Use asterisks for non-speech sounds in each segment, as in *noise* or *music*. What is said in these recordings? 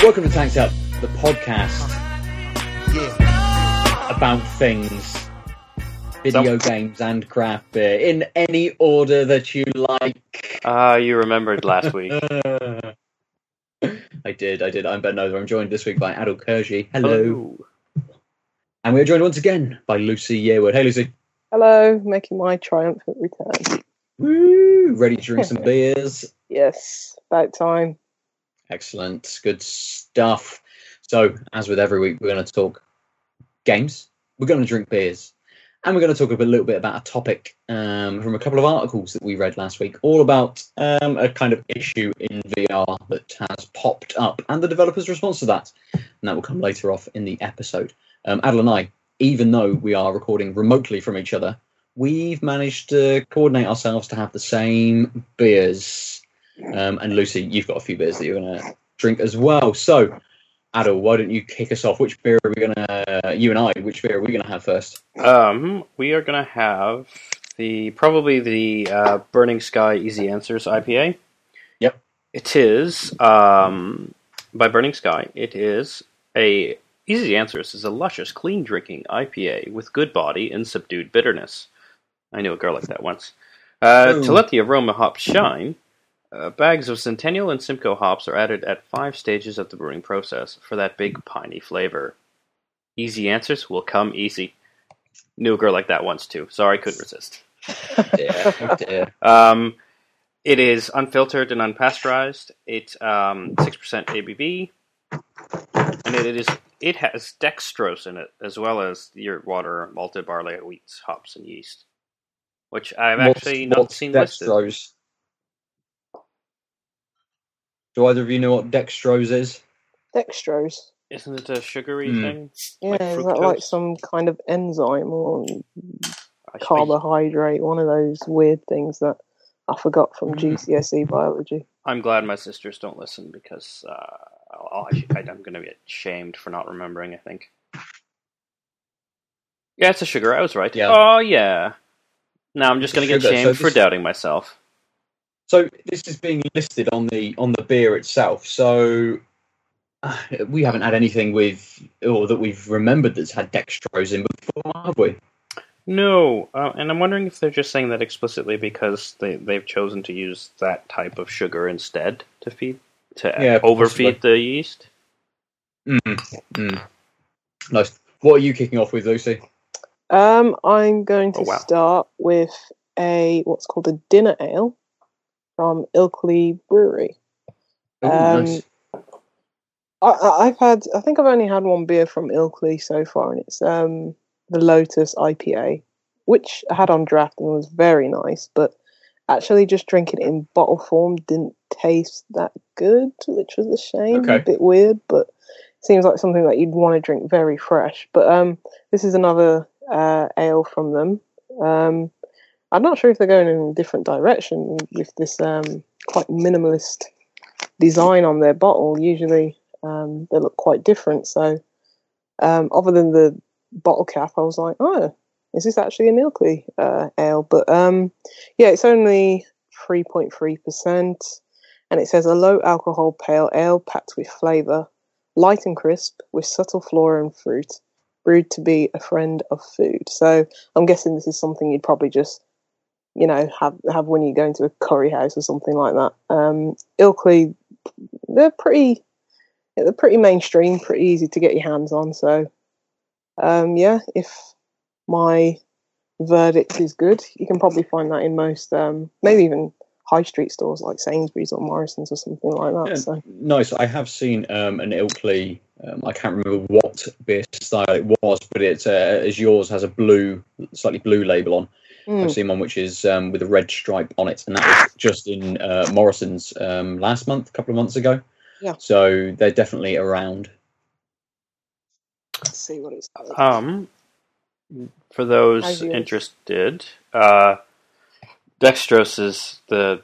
Welcome to Tanked Up, the podcast about things, video games and craft beer, in any order that you like. Ah, you remembered last week. *laughs* I did, I did. I'm Ben Noether. I'm joined this week by Aadil Kurji. Hello. And we're joined once again by Lucy Yearwood. Hey, Lucy. Hello, making my triumphant return. Woo! Ready to drink some *laughs* beers? Yes, about time. Excellent. Good stuff. So, as with every week, we're going to talk games, we're going to drink beers, and we're going to talk a little bit about a topic um, from a couple of articles that we read last week, all about um, a kind of issue in VR that has popped up and the developer's response to that. And that will come later off in the episode. Um, Aadil and I, even though we are recording remotely from each other, we've managed to coordinate ourselves to have the same beers. Um, and Lucy, you've got a few beers that you're going to drink as well. So, Aadil, why don't you kick us off? Which beer are we going to, you and I, which beer are we to have first? Um, we are going to have the probably the uh, Burning Sky Easy Answers IPA. Yep. It is um, by Burning Sky. It is a Easy Answers is a luscious, clean drinking IPA with good body and subdued bitterness. I knew a girl like that once. Uh, to let the aroma hops shine, uh, bags of Centennial and Simcoe hops are added at five stages of the brewing process for that big piney flavor. Easy answers will come easy. Knew a girl like that once too. Sorry, couldn't resist. dear, oh. *laughs* Um, it is unfiltered and unpasteurized. It's um, six percent ABV, and it is it has dextrose in it as well as your water, malted barley, wheat, hops, and yeast, which I've actually What's- not seen listed. Dextrose? Do either of you know what dextrose is? Dextrose. Isn't it a sugary Hmm. thing? Yeah, Like is that like some kind of enzyme or I- carbohydrate? One of those weird things that I forgot from Mm. GCSE biology. I'm glad my sisters don't listen because uh, I'll, I, I'm going to get shamed for not remembering. I think. Yeah, it's a sugar. I was right. Yeah. Oh yeah. Now I'm just going to get Sugar, so shamed for doubting myself. So this is being listed on the on the beer itself. So uh, *sighs* we haven't had anything with or that we've remembered that's had dextrose in before, have we? No, uh, and I'm wondering if they're just saying that explicitly because they they've chosen to use that type of sugar instead to feed to Yeah, overfeed possibly. the yeast. Mm. Mm. Nice. What are you kicking off with, Lucy? Um, I'm going to Oh, wow. start with a what's called a dinner ale from Ilkley Brewery. Ooh, Um, nice. I, I've had, I think I've only had one beer from Ilkley so far, and it's um, the Lotus IPA, which I had on draft and was very nice, but actually just drinking it in bottle form didn't taste that good, which was a shame. Okay. A bit weird, but seems like something that you'd want to drink very fresh. But um, this is another uh, ale from them. Um, I'm not sure if they're going in a different direction with this um, quite minimalist design on their bottle. Usually um, they look quite different. So, um, other than the bottle cap, I was like, oh, is this actually a Ilkley uh, ale? But um, yeah, it's only 3.3%, and it says a low alcohol pale ale packed with flavour, light and crisp, with subtle flora and fruit, brewed to be a friend of food. So, I'm guessing this is something you'd probably just you know, have have when you go into a curry house or something like that. Um, Ilkley, they're pretty, they're pretty mainstream, pretty easy to get your hands on. So, um, yeah, if my verdict is good, you can probably find that in most, um, maybe even high street stores like Sainsbury's or Morrison's or something like that. Yeah, So, nice. I have seen um, an Ilkley. Um, I can't remember what beer style it was, but it's uh, as yours has a blue, slightly blue label on. Mm, I've seen one which is um, with a red stripe on it, and that was just in uh, Morrison's um, last month, a couple of months ago. Yeah. So they're definitely around. let's see what it's like. Um, for those interested, uh, dextrose is the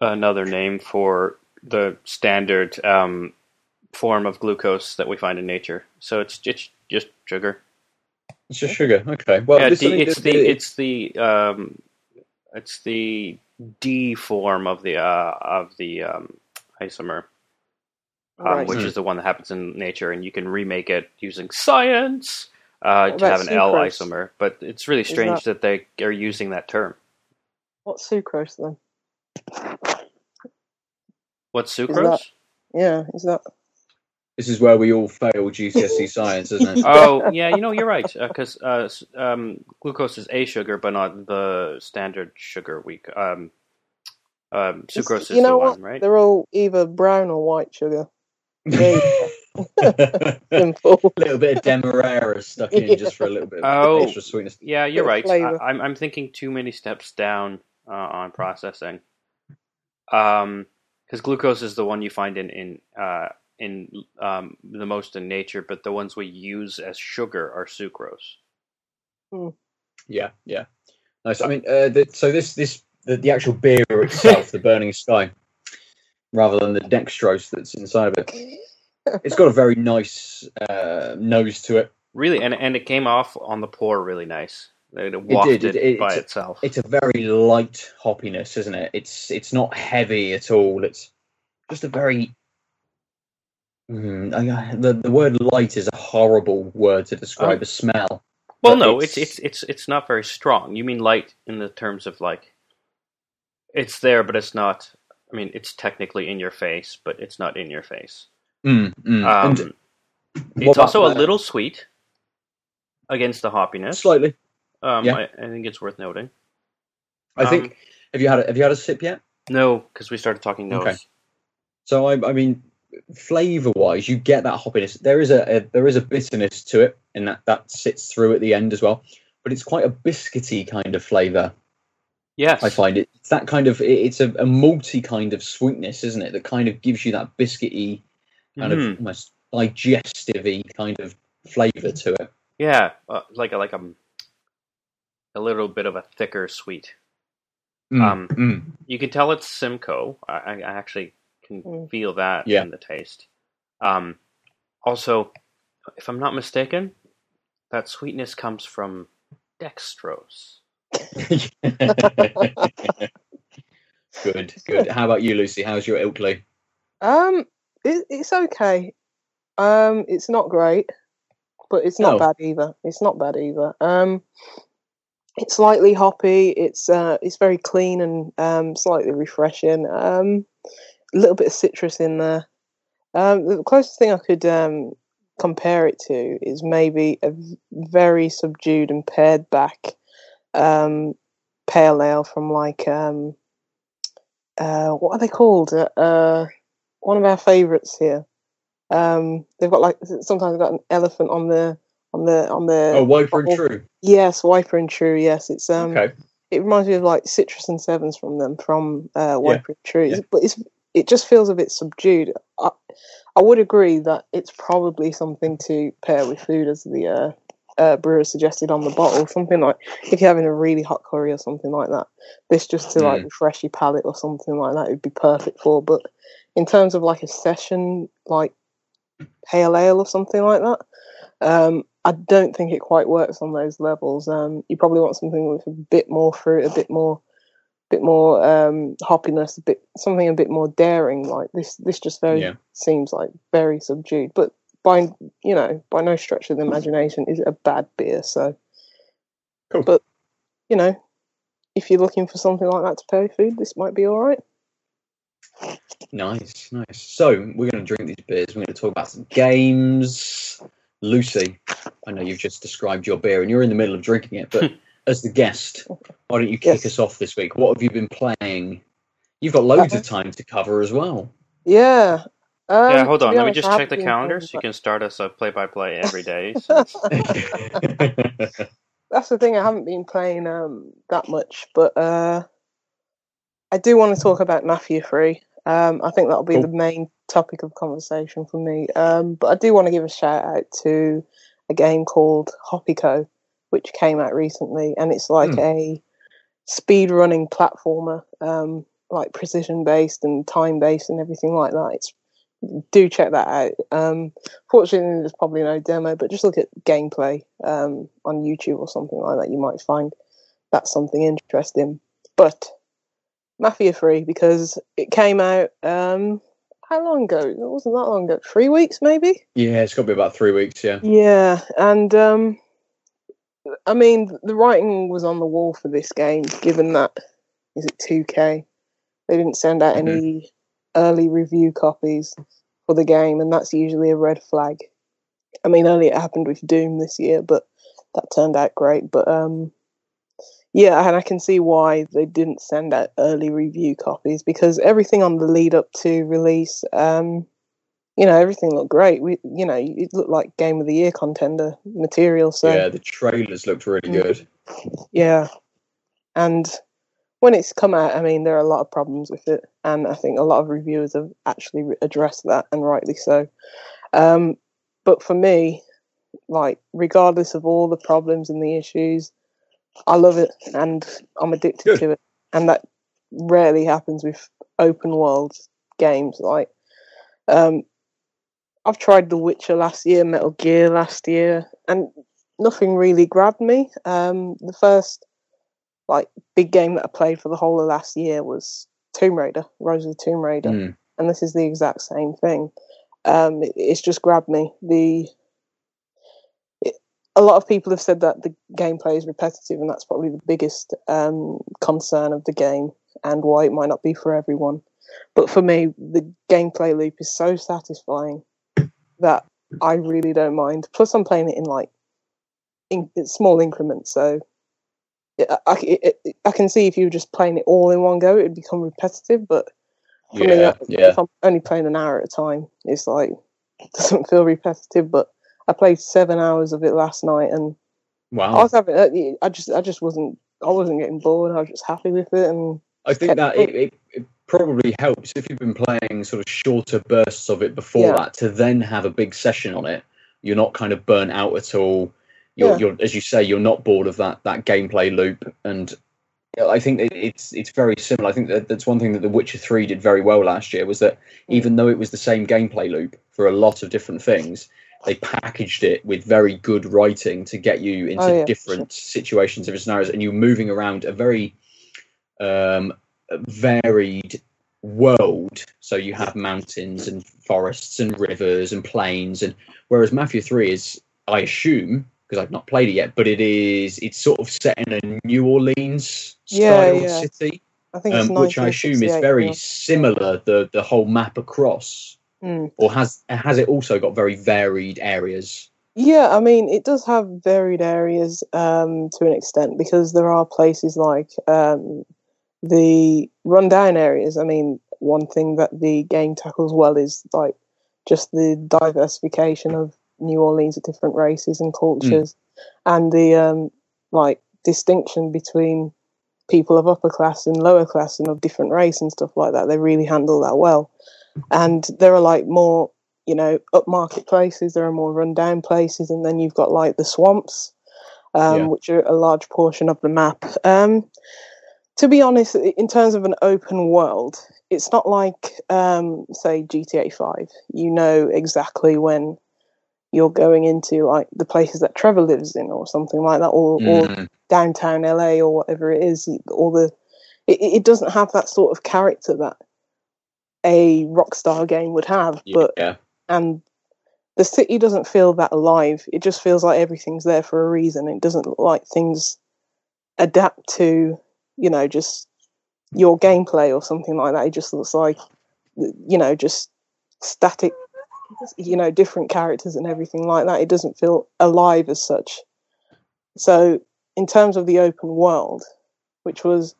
another name for the standard um, form of glucose that we find in nature. So it's it's just sugar. It's just sugar. Okay. Well, yeah, this- D, I mean, it's the- the the- it's the um, it's the D form of the uh, of the um, isomer, um, Right. which Hmm. is the one that happens in nature, and you can remake it using science uh, to have about an L isomer. But it's really strange that they are using that term. What's sucrose then? What's that- sucrose? Yeah, is that This is where we all fail GCSE *laughs* science, isn't it? oh, yeah, you know, you're right. Because uh, s- um, glucose is a sugar, but not the standard sugar. We um, um, sucrose is you know the what? one, right? They're all either brown or white sugar. *laughs* a Simple. little bit of demerara stuck in just for a little bit of Oh. extra sweetness. Yeah, you're right. I, I'm I'm thinking too many steps down uh, on processing. Um, because glucose is the one you find in in uh in um the most in nature, but the ones we use as sugar are sucrose. Yeah, yeah. Nice. I mean, uh, the, so this this the, the actual beer *laughs* itself, the Burning Sky, rather than the dextrose that's inside of it, it's got a very nice uh, nose to it. Really, and and it came off on the pour really nice. It wafted It- it- by it's- itself. It's a very light hoppiness, isn't it? It's it's not heavy at all. It's just a very Mm, I- the the word light is a horrible word to describe Oh. a smell. well, no, it's- it's, it's it's not very strong. You mean light in the terms of like it's there, but it's not. I mean, it's technically in your face, but it's not in your face. Mm, mm. Um, and it's also a little sweet against the hoppiness. slightly. Um, yeah. I, I think it's worth noting. I think. Um, Have you had a, Have you had a sip yet? No, because we started talking nose. Okay. So I, I mean, flavor wise, you get that hoppiness. There is a, a there is a bitterness to it, and that that sits through at the end as well. But it's quite a biscuity kind of flavor. Yes, I find it. It's that kind of. it- It's a, a malty kind of sweetness, isn't it? That kind of gives you that biscuity kind Mhm. of almost digestive kind of flavor to it. yeah, uh, like a, like a a little bit of a thicker sweet. Mm, Um, mm. You can tell it's Simcoe. I I actually can Mm. feel that Yeah. in the taste. Um, also, if I'm not mistaken, that sweetness comes from dextrose. *laughs* good, good. How about you, Lucy? How's your Ilkley? Um, it, it's okay. Um, it's not great, but it's not No. bad either. It's not bad either. Um, it's slightly hoppy. It's uh, it's very clean and um, slightly refreshing. Um, a little bit of citrus in there. Um, the closest thing I could um, compare it to is maybe a very subdued and pared back um, pale ale from like um, uh, what are they called? Uh, uh, one of our favourites here. Um, they've got like sometimes they've got an elephant on the on the on the Oh, Wiper and bottle. True. Yes, Wiper and True. Yes, it's um, Okay. it reminds me of like citrus and sevens from them from uh, Wiper and True, yeah. but it's it just feels a bit subdued. I, I would agree that it's probably something to pair with food, as the uh, uh, brewer suggested on the bottle. Something like if you're having a really hot curry or something like that. This just to like Mm. refresh your palate or something like that would be perfect for. But in terms of like a session like pale ale or something like that, um, I don't think it quite works on those levels. Um, you probably want something with a bit more fruit, a bit more, bit more um, hoppiness, a bit something a bit more daring. Like this, this just very Yeah. seems like very subdued. But by you know, by no stretch of the imagination, is it a bad beer? So, Cool. but you know, if you're looking for something like that to pair with food, this might be all right. Nice, nice. So we're going to drink these beers. We're going to talk about some games. Lucy, I know you've just described your beer and you're in the middle of drinking it, but *laughs* as the guest, why don't you kick Yes. us off this week? What have you been playing? You've got loads of time to cover as well. Yeah. Um, yeah, hold on. be Let me just check the calendar so you can start us a play-by-play every day. *laughs* since- *laughs* that's the thing. I haven't been playing um, that much, but uh, I do want to talk about Mafia 3. Um, I think that'll be Cool. the main topic of conversation for me. Um, but I do want to give a shout out to a game called Hoppyco, which came out recently, and it's like Hmm. a speed running platformer. Um, like precision based and time based and everything like that. It's do check that out. Um, fortunately, there's probably no demo, but just look at gameplay um, on YouTube or something like that. You might find that's something interesting. But Mafia 3, because it came out, um, how long ago? It wasn't that long ago. Three weeks, maybe? Yeah, it's got to be about three weeks, yeah. Yeah, and um, I mean, the writing was on the wall for this game, given that, is it 2K? They didn't send out Mhm. any early review copies for the game, and that's usually a red flag. I mean, only it happened with Doom this year, but that turned out great. But um, yeah, and I can see why they didn't send out early review copies because everything on the lead up to release, um, you know, everything looked great. We, you know, it looked like game of the year contender material. So yeah, the trailers looked really Mm. good. yeah. And when it's come out, I mean, there are a lot of problems with it. And I think a lot of reviewers have actually addressed that, and rightly so. Um, but for me, like, regardless of all the problems and the issues, I love it and I'm addicted Good. to it. And that rarely happens with open world games. Like, um, I've tried The Witcher last year, Metal Gear last year, and nothing really grabbed me. Um, the first like big game that I played for the whole of last year was Tomb Raider, Rise of the Tomb Raider, Mm. and this is the exact same thing. Um, it, it's just grabbed me. The it, a lot of people have said that the gameplay is repetitive, and that's probably the biggest um, concern of the game, and why it might not be for everyone. But for me, the gameplay loop is so satisfying that I really don't mind. Plus, I'm playing it in like in, small increments, so I, I, it, I can see if you were just playing it all in one go, it'd become repetitive. But for Yeah, uh, yeah. if I'm only playing an hour at a time, it's like it *laughs* doesn't feel repetitive. But I played seven hours of it last night, and wow, I was having. uh, I just, I just wasn't. I wasn't getting bored. I was just happy with it, and I think that it, it, it probably helps if you've been playing sort of shorter bursts of it before Yeah. that to then have a big session on it. You're not kind of burnt out at all. You're, Yeah. you're as you say, you're not bored of that that gameplay loop. And I think it, it's it's very similar. I think that that's one thing that The Witcher Three did very well last year was that Mm. even though it was the same gameplay loop for a lot of different things, they packaged it with very good writing to get you into Oh, yeah, different situations, different scenarios, and you're moving around a very um, varied world. So you have mountains and forests and rivers and plains, and whereas Mafia Three is, I assume, because I've not played it yet, but it is it's sort of set in a New Orleans style yeah. city, I think it's um, which I assume is very yeah. similar the the whole map across, Mm. or has has it also got very varied areas? Yeah, I mean, it does have varied areas um, to an extent because there are places like um, the rundown areas. I mean, one thing that the game tackles well is like just the diversification of New Orleans of different races and cultures, and the um, like distinction between people of upper class and lower class and of different race and stuff like that. They really handle that well, and there are like more you know, upmarket places, there are more rundown places, and then you've got like the swamps, um, Yeah. which are a large portion of the map. Um, to be honest, in terms of an open world, it's not like, um, say, GTA 5. You know exactly when you're going into like the places that Trevor lives in, or something like that, or, or Mm, downtown LA, or whatever it is. All the it, it doesn't have that sort of character that a Rockstar game would have, but yeah, and the city doesn't feel that alive. It just feels like everything's there for a reason. It doesn't look like things adapt to, you know, just your gameplay or something like that. It just looks like, you know, just static, you know, different characters and everything like that. It doesn't feel alive as such. So, in terms of the open world, which was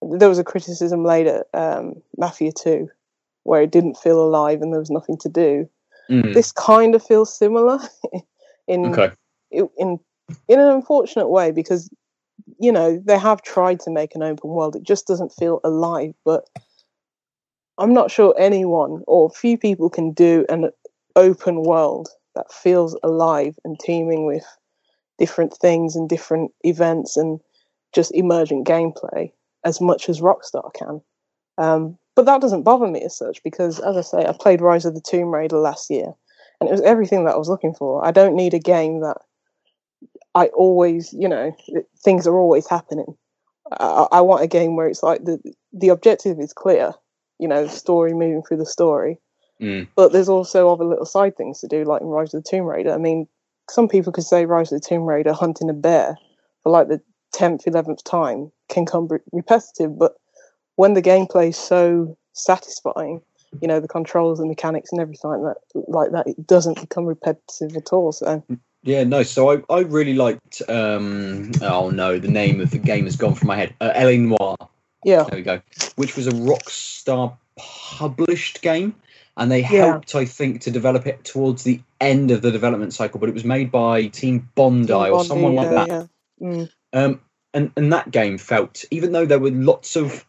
there was a criticism later, at um, Mafia Two, where it didn't feel alive and there was nothing to do Mm, this kind of feels similar *laughs* in okay, in in an unfortunate way because you know they have tried to make an open world it just doesn't feel alive but i'm not sure anyone or few people can do an open world that feels alive and teeming with different things and different events and just emergent gameplay as much as rockstar can Um, but that doesn't bother me as such because, as I say, I played Rise of the Tomb Raider last year, and it was everything that I was looking for. I don't need a game that I always, you know, things are always happening. I, I want a game where it's like the the objective is clear, you know, story moving through the story, Mm. but there's also other little side things to do, like in Rise of the Tomb Raider. I mean, some people could say Rise of the Tomb Raider hunting a bear for like the tenth, eleventh time can come repetitive, but when the gameplay is so satisfying, you know, the controls and mechanics and everything like that, like that, it doesn't become repetitive at all. So Yeah, no. So I, I really liked. Um, oh no, the name of the game has gone from my head. Uh, L.A. Noire. yeah, There we go. Which was a Rockstar published game, and they Yeah. helped, I think, to develop it towards the end of the development cycle. But it was made by Team Bondi or Bondi, someone like yeah, that. yeah. Mm, Um, and and that game felt, even though there were lots of,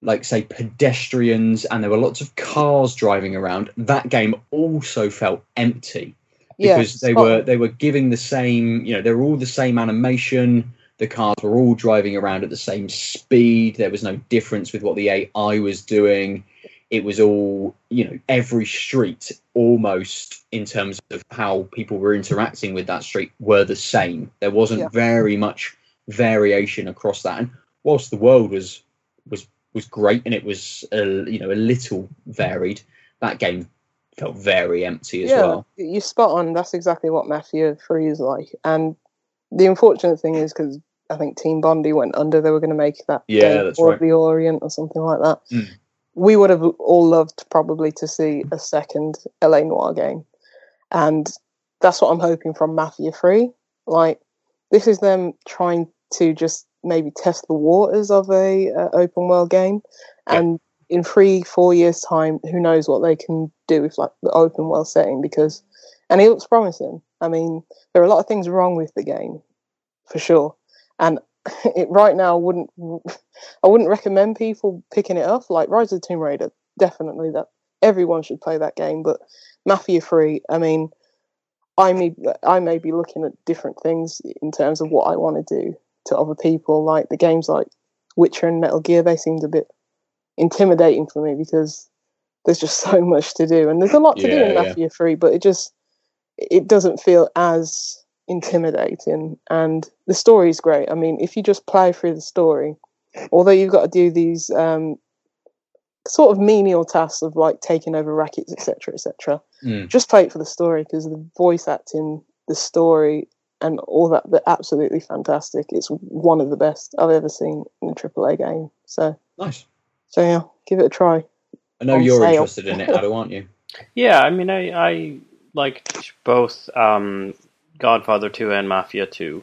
like say, pedestrians and there were lots of cars driving around, that game also felt empty yeah, because they were they were giving the same, you know, they were all the same animation. The cars were all driving around at the same speed. There was no difference with what the AI was doing. It was all, you know, every street almost in terms of how people were interacting with that street were the same. There wasn't Yeah. very much variation across that. And whilst the world was was was great and it was a, you know a little varied, that game felt very empty as yeah, well. you're spot on. That's exactly what Mafia Three is like. And the unfortunate thing is because I think Team Bondi went under, they were going to make that Yeah, that's War right. of the Orient or something like that. Mm. We would have all loved probably to see a second LA Noire game, and that's what I'm hoping from Mafia Three. Like this is them trying to just maybe test the waters of a uh, open world game, and in three four years time, who knows what they can do with like the open world setting because, and it looks promising. I mean, there are a lot of things wrong with the game, for sure, and *laughs* it right now wouldn't I wouldn't recommend people picking it up. Like Rise of the Tomb Raider, definitely that everyone should play that game. But Mafia Three, I mean, I may I may be looking at different things in terms of what I want to do to other people. Like the games like Witcher and Metal Gear, they seemed a bit intimidating for me because there's just *laughs* so much to do, and there's a lot to do Yeah, in yeah. Mafia Three, but it just it doesn't feel as intimidating and the story is great i mean if you just plow through the story although you've got to do these um, sort of menial tasks of like taking over rackets etc etc Mm. just play it for the story because the voice acting the story and all that they're absolutely fantastic it's one of the best i've ever seen in a AAA game so Nice. So yeah give it a try I know On you're sale. interested in it, Ado, aren't you? *laughs* Yeah, I mean, I I liked both um, Godfather Two and Mafia Two.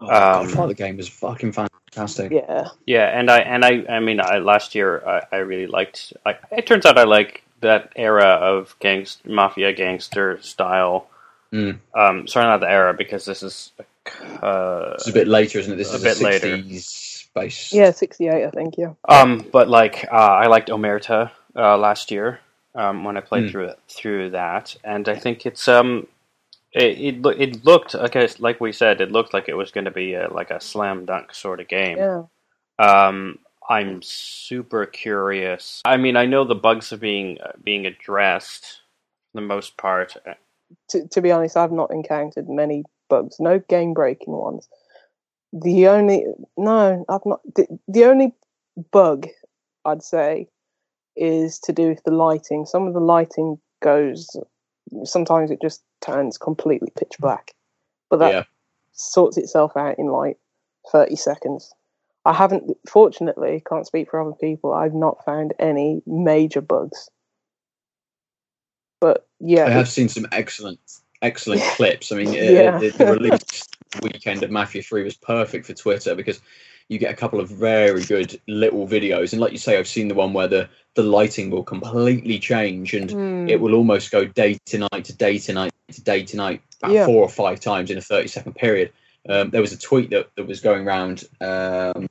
Oh, Um, Godfather game was fucking fantastic. yeah Yeah, and I and I I mean, I last year I, I really liked. I, it turns out I like that era of gangst mafia gangster style. Mm. Um, sorry, not the era because this is. Uh, It's a bit later, isn't it? This A is bit a later. 60s based. yeah 68 i think yeah Um, but like uh, I liked Omerta uh, last year um, when I played Mm. through it, through that, and I think it's um it it, loo- it looked okay like we said it looked like it was going to be a, like a slam dunk sort of game. yeah Um, I'm super curious. I mean, I know the bugs are being uh, being addressed for the most part. to, to be honest, I've not encountered many bugs, no game breaking ones. The only no, I've not. The, the only bug I'd say is to do with the lighting. Some of the lighting goes. Sometimes it just turns completely pitch black, but that Yeah. sorts itself out in like thirty seconds. I haven't, fortunately, can't speak for other people. I've not found any major bugs. But yeah, I have seen some excellent, excellent *laughs* clips. I mean, uh, Yeah. the release weekend of Mafia 3 was perfect for Twitter because you get a couple of very good little videos. And like you say, I've seen the one where the, the lighting will completely change and Hmm. it will almost go day to night to day to night to day to night about Yeah. four or five times in a 30 second period. Um, there was a tweet that, that was going around. Um,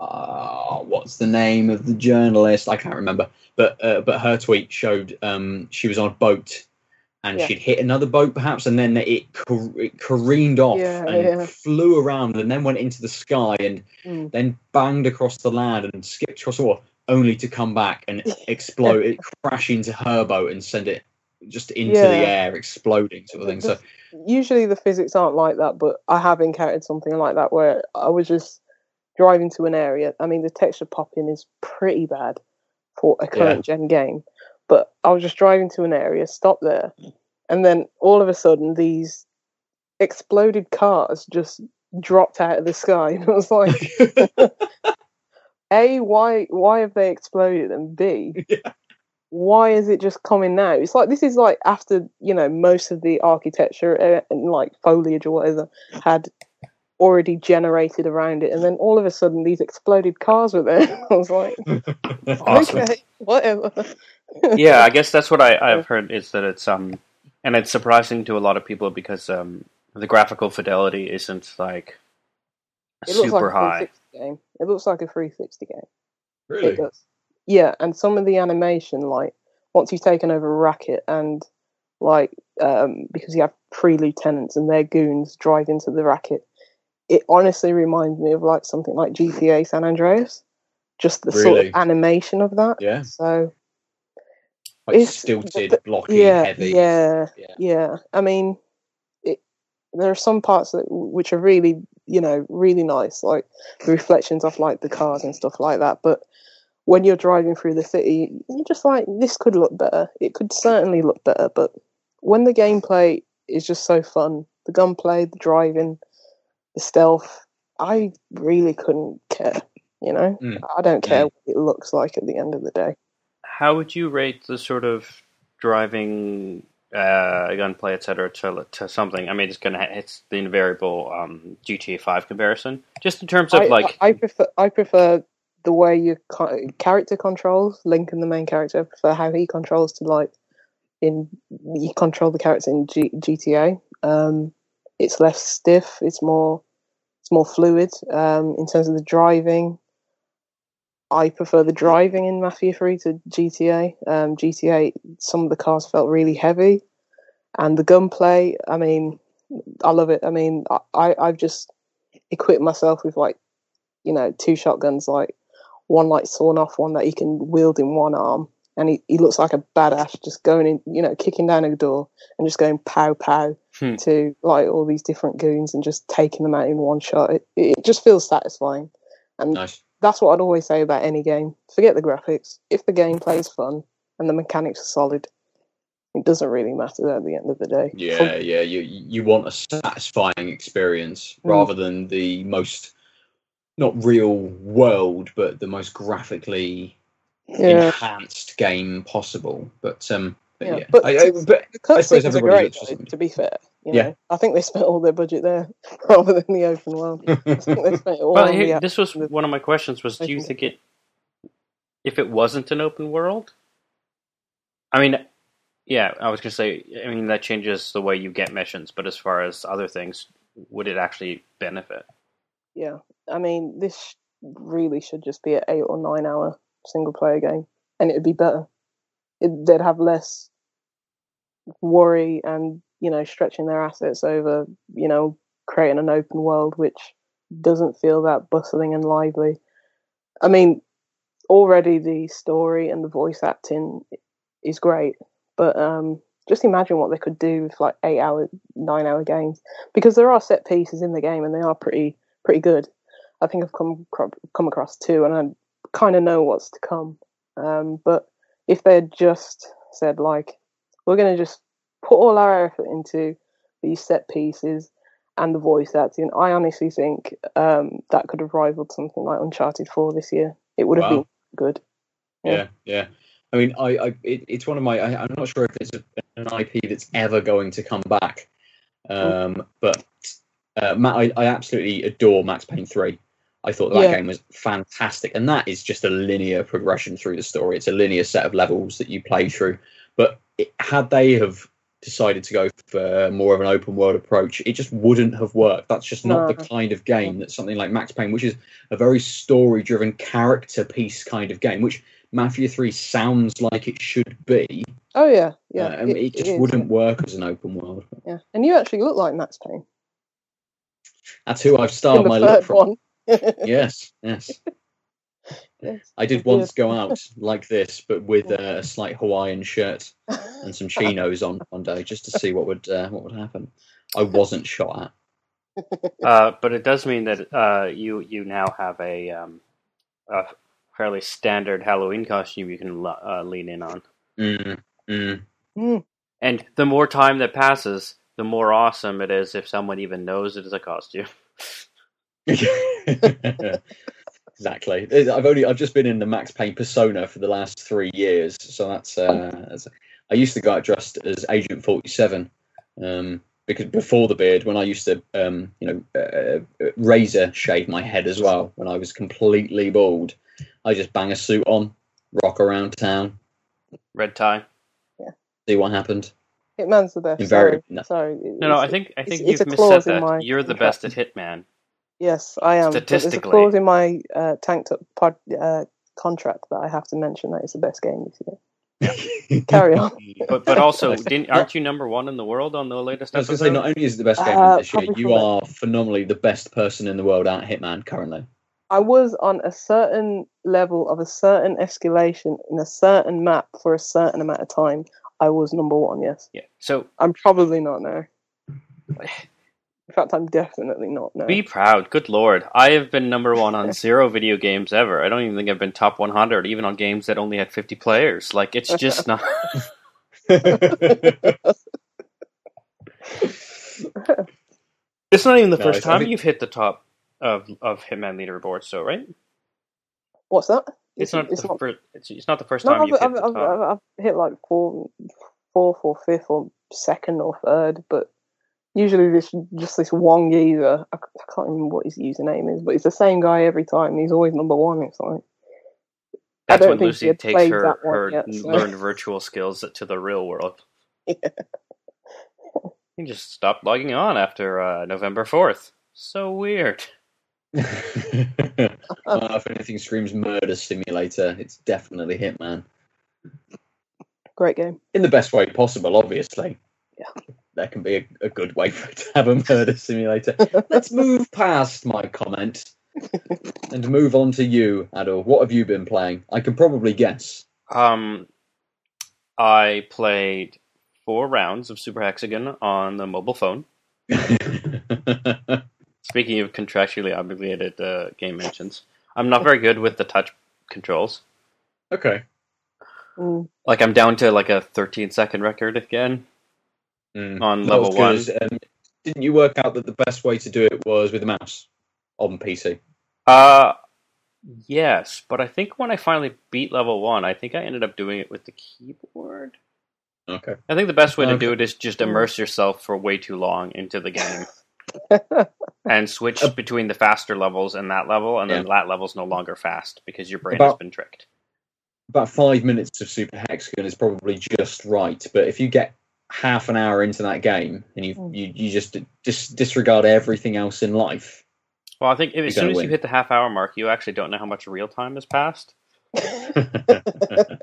uh, what's the name of the journalist? I can't remember. But uh, but her tweet showed um, she was on a boat and Yeah. she'd hit another boat perhaps, and then it, it careened off Yeah, and yeah. flew around and then went into the sky and Mm. then banged across the land and skipped across the water. only to come back and explode, it *laughs* crash into her boat and send it just into the air, exploding sort of thing. So Usually the physics aren't like that, but I have encountered something like that where I was just driving to an area. I mean, the texture popping is pretty bad for a current gen game, but I was just driving to an area, stopped there, and then all of a sudden these exploded cars just dropped out of the sky, *laughs* and I was like, *laughs* a why why have they exploded, and b *laughs* Yeah. why is it just coming now? It's like this is like after you know most of the architecture uh, and like foliage or whatever had already generated around it, and then all of a sudden these exploded cars were there. I was like, Awesome. okay, whatever. Yeah, I guess that's what I, *laughs* I've heard is that it's um, and it's surprising to a lot of people because um, the graphical fidelity isn't like It looks like super a high. 360 game. It looks like a 360 game. It really, does. Yeah, and some of the animation, like once you've taken over a racket, and like um, because you have three lieutenants and their goons drive into the racket, it honestly reminds me of like something like GTA San Andreas. Just the sort of animation of that. yeah, So like It's- stilted, the- blocky, yeah, heavy. yeah, Yeah. yeah. I mean, it, there are some parts that which are really, you know, really nice, like the reflections off like the cars and stuff like that. But when you're driving through the city, you're just like, this could look better. It could certainly look better. But when the gameplay is just so fun, the gunplay, the driving, the stealth, I really couldn't care. You know, Mm. I don't care what it looks like at the end of the day. How would you rate the sort of driving, uh, gunplay, etc., to to something? I mean, it's gonna it's the invariable um, GTA Five comparison, just in terms of I, like I, I prefer I prefer the way your character controls Lincoln, the main character. I prefer how he controls to like in you control the character in G, GTA. Um, it's less stiff. It's more it's more fluid. Um, in terms of the driving, I prefer the driving in Mafia Three to GTA. Um, GTA, some of the cars felt really heavy, and the gunplay. I mean, I love it. I mean, I, I've just equipped myself with like you know two shotguns, like one like sawn off, one that he can wield in one arm, and he, he looks like a badass just going in, you know, kicking down a door and just going pow pow Hmm. to like all these different goons and just taking them out in one shot. It, it just feels satisfying, and Nice. That's what I'd always say about any game. Forget the graphics. If the gameplay is fun and the mechanics are solid, it doesn't really matter at the end of the day. Yeah, yeah. You you want a satisfying experience Mm. rather than the most not real world, but the most graphically yeah. enhanced game possible. But um, but Yeah, yeah, but I, I, but The I suppose cutscenes are everybody great, though, to be fair. You Yeah. I think they spent all their budget there *laughs* rather than the open world. *laughs* I think they spent it all Well, here, this was one of my questions: was do you think it, if it wasn't an open world? I mean, yeah, I was gonna say. I mean, that changes the way you get missions, but as far as other things, would it actually benefit? Yeah, I mean, this really should just be an eight or nine hour single player game, and it'd be better. It, they'd have less worry and you know stretching their assets over you know creating an open world which doesn't feel that bustling and lively. I mean, already the story and the voice acting is great, but um, just imagine what they could do with like eight hour, nine hour games because there are set pieces in the game and they are pretty pretty good. I think I've come come across two, and I kind of know what's to come. Um, but if they had just said like, we're going to just put all our effort into these set pieces and the voice acting, I honestly think um, that could have rivaled something like Uncharted Four this year. It would have Wow. been good. yeah, yeah. I mean, I, I it, it's one of my. I, I'm not sure if it's a, an IP that's ever going to come back, um, but uh, Ma- I, I absolutely adore Max Payne Three. I thought that Yeah. game was fantastic, and that is just a linear progression through the story. It's a linear set of levels that you play through. But it, had they have decided to go for more of an open world approach, it just wouldn't have worked. That's just not No. the kind of game that something like Max Payne, which is a very story driven character piece kind of game, which Mafia 3 sounds like it should be. Oh yeah, yeah. um, it, just is, wouldn't work as an open world. Yeah, and you actually look like Max Payne That's who I've styled my look from. *laughs* Yes, yes. Yes. I did once go out *laughs* like this, but with uh, a slight Hawaiian shirt and some chinos on one day, just to see what would uh, what would happen. I wasn't shot *laughs* Uh, but it does mean that uh, you you now have a, um, a fairly standard Halloween costume you can le- uh, lean in on. Mm, mm. Mm. And the more time that passes, the more awesome it is if someone even knows it is a costume. *laughs* exactly. I've only I've just been in the Max Payne persona for the last three years, so that's. Uh, that's I used to go out dressed as Agent Forty Seven, um, because before the beard, when I used to, um, you know, uh, razor shave my head as well, when I was completely bald, I just bang a suit on, rock around town, Red tie. yeah. see what happened. Hitman's the best. Invariably, Sorry, no. sorry. No, no, I think I think it's you've a missaid that. my You're the best at Hitman. Yes, I am. But there's a clause in my uh, tanked up pod, uh, contract that I have to mention that it's the best game this year. *laughs* Carry *laughs* on. But but also, didn't aren't you number one in the world on the latest I was going to say, not only is it the best game Uh, this year, you for are phenomenally the best person in the world at Hitman currently. I was on a certain level of a certain escalation in a certain map for a certain amount of time. I was number one. Yes, yeah. So I'm probably not now. *laughs* In fact, I'm definitely not now. be proud. Good lord, I have been number one on *laughs* zero video games ever. I don't even think I've been top 100, even on games that only had 50 players. Like it's just *laughs* not. *laughs* It's not even the No, first time think- you've hit the top of of Hitman leaderboard. So right, What's that? it's, not. It's the not. Fir- it's, it's not the first No, time I've, you've hit I've, the top. I've, I've hit like four, fourth or fifth or second or third, but usually this just this one geezer. I can't remember what his username is, but it's the same guy every time. He's always number one. It's like That's when Lucy takes her, that her yet, so- learned virtual skills to the real world. *laughs* He just stopped logging on after uh, November 4th. So weird. *laughs* Uh, if anything screams murder simulator, it's definitely Hitman. great game. In the best way possible, obviously. Yeah. There can be a, a good way for it to have a murder simulator. Let's move past my comment and move on to you, Aadil. What have you been playing? I can probably guess. Um, I played four rounds of Super Hexagon on the mobile phone. *laughs* Speaking of contractually obligated uh, game mentions, I'm not very good with the touch controls. okay. Mm. Like I'm down to like a 13 second record again Mm. on Not level one. um, didn't you work out that the best way to do it was with a mouse on PC? Uh, yes, but I think when I finally beat level one, I think I ended up doing it with the keyboard. Okay. I think the best way to do it is just immerse yourself for way too long into the game *laughs* and switch between the faster levels and that level, and then that level's no longer fast because your brain has been tricked. About five minutes of Super Hexagon is probably just right, but if you get half an hour into that game and you Mm. you, you just dis- disregard everything else in life, Well, I think if, as soon gonna as you hit the half hour mark, you actually don't know how much real time has passed. *laughs*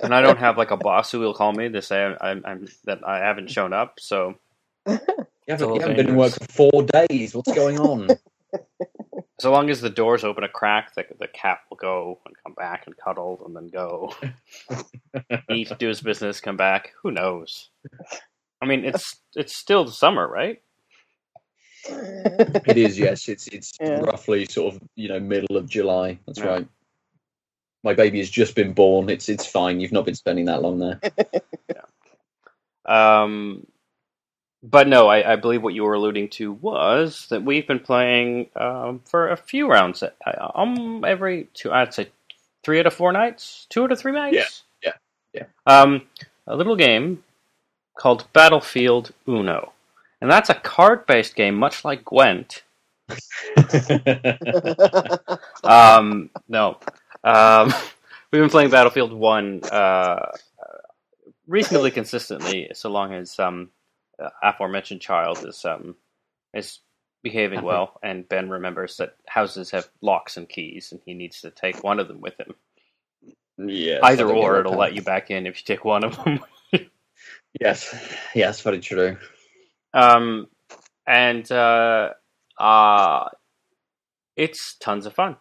And I don't have like a boss who will call me to say I'm, I'm, I'm that I haven't shown up. So You haven't, you haven't been in work for four days. What's going on? *laughs* so long as the doors open a crack, the, the cat will go and come back and cuddle and then go *laughs* eat, do his business, come back. Who knows? I mean, it's it's still the summer, right? it is, yes. It's it's *laughs* Yeah. roughly sort of you know middle of July. That's Yeah. right. My baby has just been born. It's it's fine. You've not been spending that long there. *laughs* Um, but no, I, I believe what you were alluding to was that we've been playing um, for a few rounds. uh, Um, every two, I'd say three out of four nights, two out of three nights. Yeah, Yeah, yeah, Um, a little game called Battlefield Uno, and that's a card-based game, much like Gwent. *laughs* Um, no, um, *laughs* we've been playing Battlefield One uh, reasonably consistently, so long as um, uh, aforementioned child is um, is behaving well, and Ben remembers that houses have locks and keys, and he needs to take one of them with him. yes, Either I don't get or, it'll let you back in if you take one of them. Yes, yes, very true. um, and uh, uh, it's tons of fun.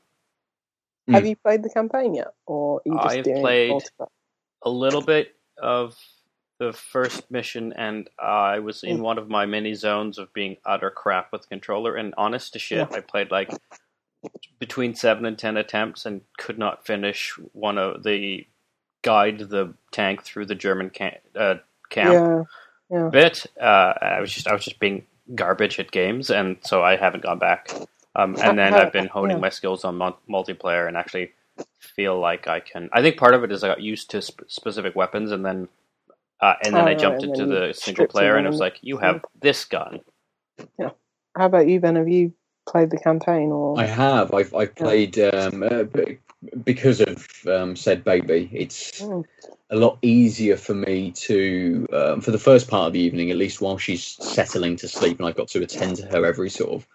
Hmm. Have you played the campaign yet, or are you just I've doing played- multiplayer? a little bit of the first mission, and I was in Mm. one of my mini zones of being utter crap with controller. And honest to shit, I played like between seven and ten attempts and could not finish one of the guide the tank through the German camp, uh, camp Yeah, yeah. bit. Uh, I was just I was just being garbage at games, and so I haven't gone back. Um, and then I've been honing Yeah. my skills on mul- multiplayer and actually feel like I can. I think part of it is I got used to sp- specific weapons, and then uh, and then Oh, I jumped and into the single player, and it was like you have this gun. Yeah. How about you, Ben? Have you played the campaign, or I have. I've I've played um, uh, because of um, said baby. It's Mm. A lot easier for me to um, for the first part of the evening, at least while she's settling to sleep, and I've got to attend to her every sort of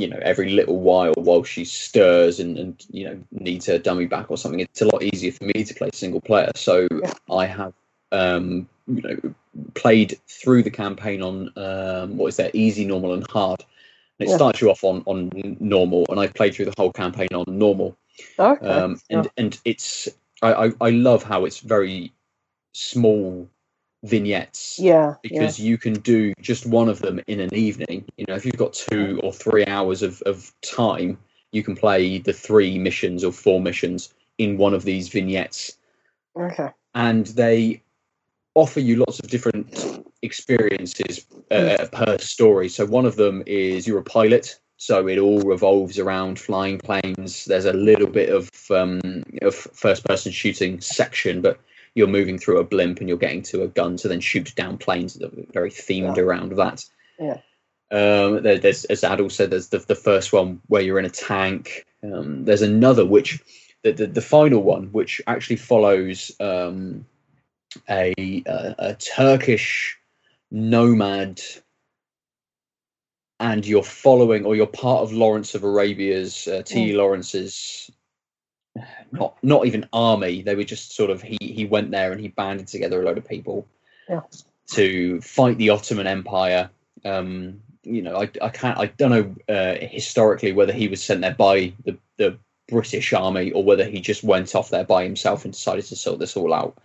you know every little while while she stirs and and you know needs her dummy back or something. It's a lot easier for me to play single player. So Yeah. I have um, you know played through the campaign on um, what is that easy, normal, and hard. And it Yeah. starts you off on, on normal, and I've played through the whole campaign on normal. okay? Um, and and it's I, I, I love how it's very small vignettes yeah, yeah, because you can do just one of them in an evening. You know, if you've got two or three hours of, of time, you can play the three missions or four missions in one of these vignettes. Okay, and they offer you lots of different experiences uh, per story. So one of them is you're a pilot, so it all revolves around flying planes. There's a little bit of um, of first-person shooting section, but you're moving through a blimp and you're getting to a gun to then shoot down planes. Very themed Yeah. around that. Yeah. Um, there, there's, as Aadil said, there's the, the first one where you're in a tank. Um, there's another which the, the, the final one, which actually follows um, a, a a Turkish nomad, and you're following or you're part of Lawrence of Arabia's uh, T. Lawrence's not not even army. They were just sort of he he went there and he banded together a load of people Yeah. to fight the Ottoman Empire. Um, you know, I, I can't I don't know uh, historically whether he was sent there by the the British army or whether he just went off there by himself and decided to sort this all out.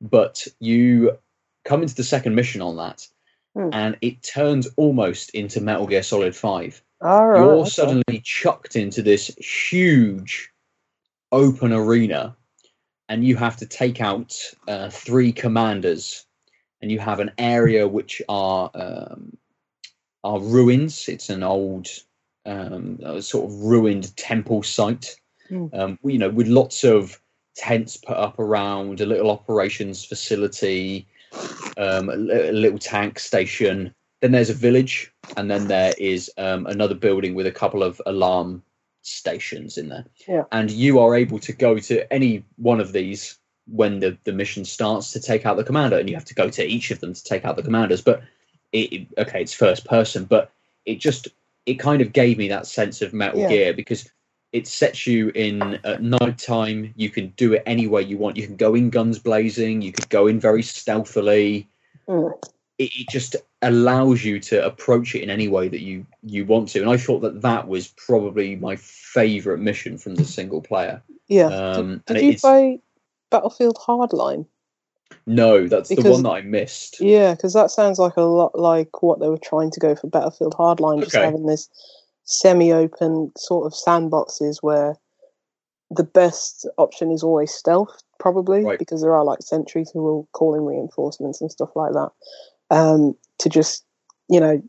But you come into the second mission on that, Hmm. and it turns almost into Metal Gear Solid Five. all right. You're okay. suddenly chucked into this huge open arena, and you have to take out uh, three commanders, and you have an area which are um, are ruins. It's an old um, sort of ruined temple site. Hmm. Um, you know, with lots of tents put up around, a little operations facility, um, a, a little tank station. Then there's a village, and then there is um, another building with a couple of alarm stations in there. Yeah. And you are able to go to any one of these when the, the mission starts to take out the commander, and you have to go to each of them to take out the commanders. But it, it- okay, it's first person, but it just it kind of gave me that sense of Metal Yeah. Gear because it sets you in at night time. You can do it any way you want. You can go in guns blazing. You could go in very stealthily. Mm. It, it just allows you to approach it in any way that you you want to. And I thought that that was probably my favorite mission from the single player. Yeah. Um, did did you play Battlefield Hardline? No, that's the one that I missed. Yeah, because that sounds like a lot like what they were trying to go for Battlefield Hardline, just Okay. having this semi-open sort of sandboxes where the best option is always stealth, probably Right. because there are like sentries who will call in reinforcements and stuff like that. Um, to just you know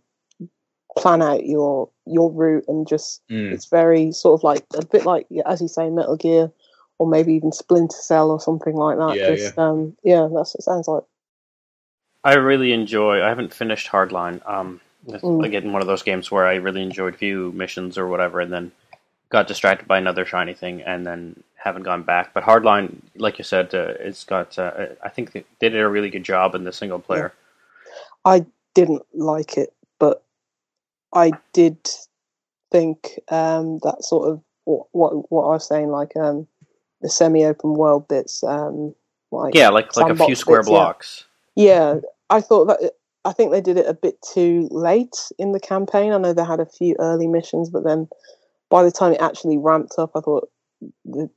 plan out your your route and just Mm. it's very sort of like a bit like as you say Metal Gear or maybe even Splinter Cell or something like that. Yeah, just um yeah, that's what it sounds like. I really enjoy. I haven't finished Hardline. Um, it's, Mm. again, one of those games where I really enjoyed a few missions or whatever, and then got distracted by another shiny thing, and then haven't gone back. But Hardline, like you said, uh, it's got. Uh, I think they did a really good job in the single player. I didn't like it, but I did think um, that sort of what what, what I was saying, like um, the semi-open world bits, um, like Yeah, like like a few square bits, yeah. blocks. yeah, I thought that I think they did it a bit too late in the campaign. I know they had a few early missions, but then by the time it actually ramped up, I thought the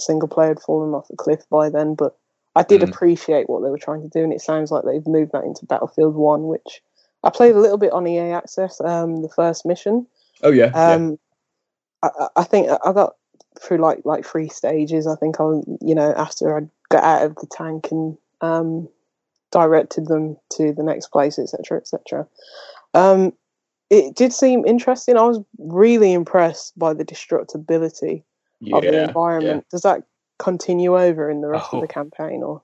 single player had fallen off the cliff by then, but I did Mm. appreciate what they were trying to do, and it sounds like they've moved that into Battlefield One, which I played a little bit on EA Access. Um, the first mission. Oh yeah, yeah. Um, I, I- I think I got through like like three stages. I think I, you know, after I got out of the tank and um, directed them to the next place, etc., etc. Um, it did seem interesting. I was really impressed by the destructibility yeah. of the environment. Does that continue over in the rest Oh. of the campaign, or?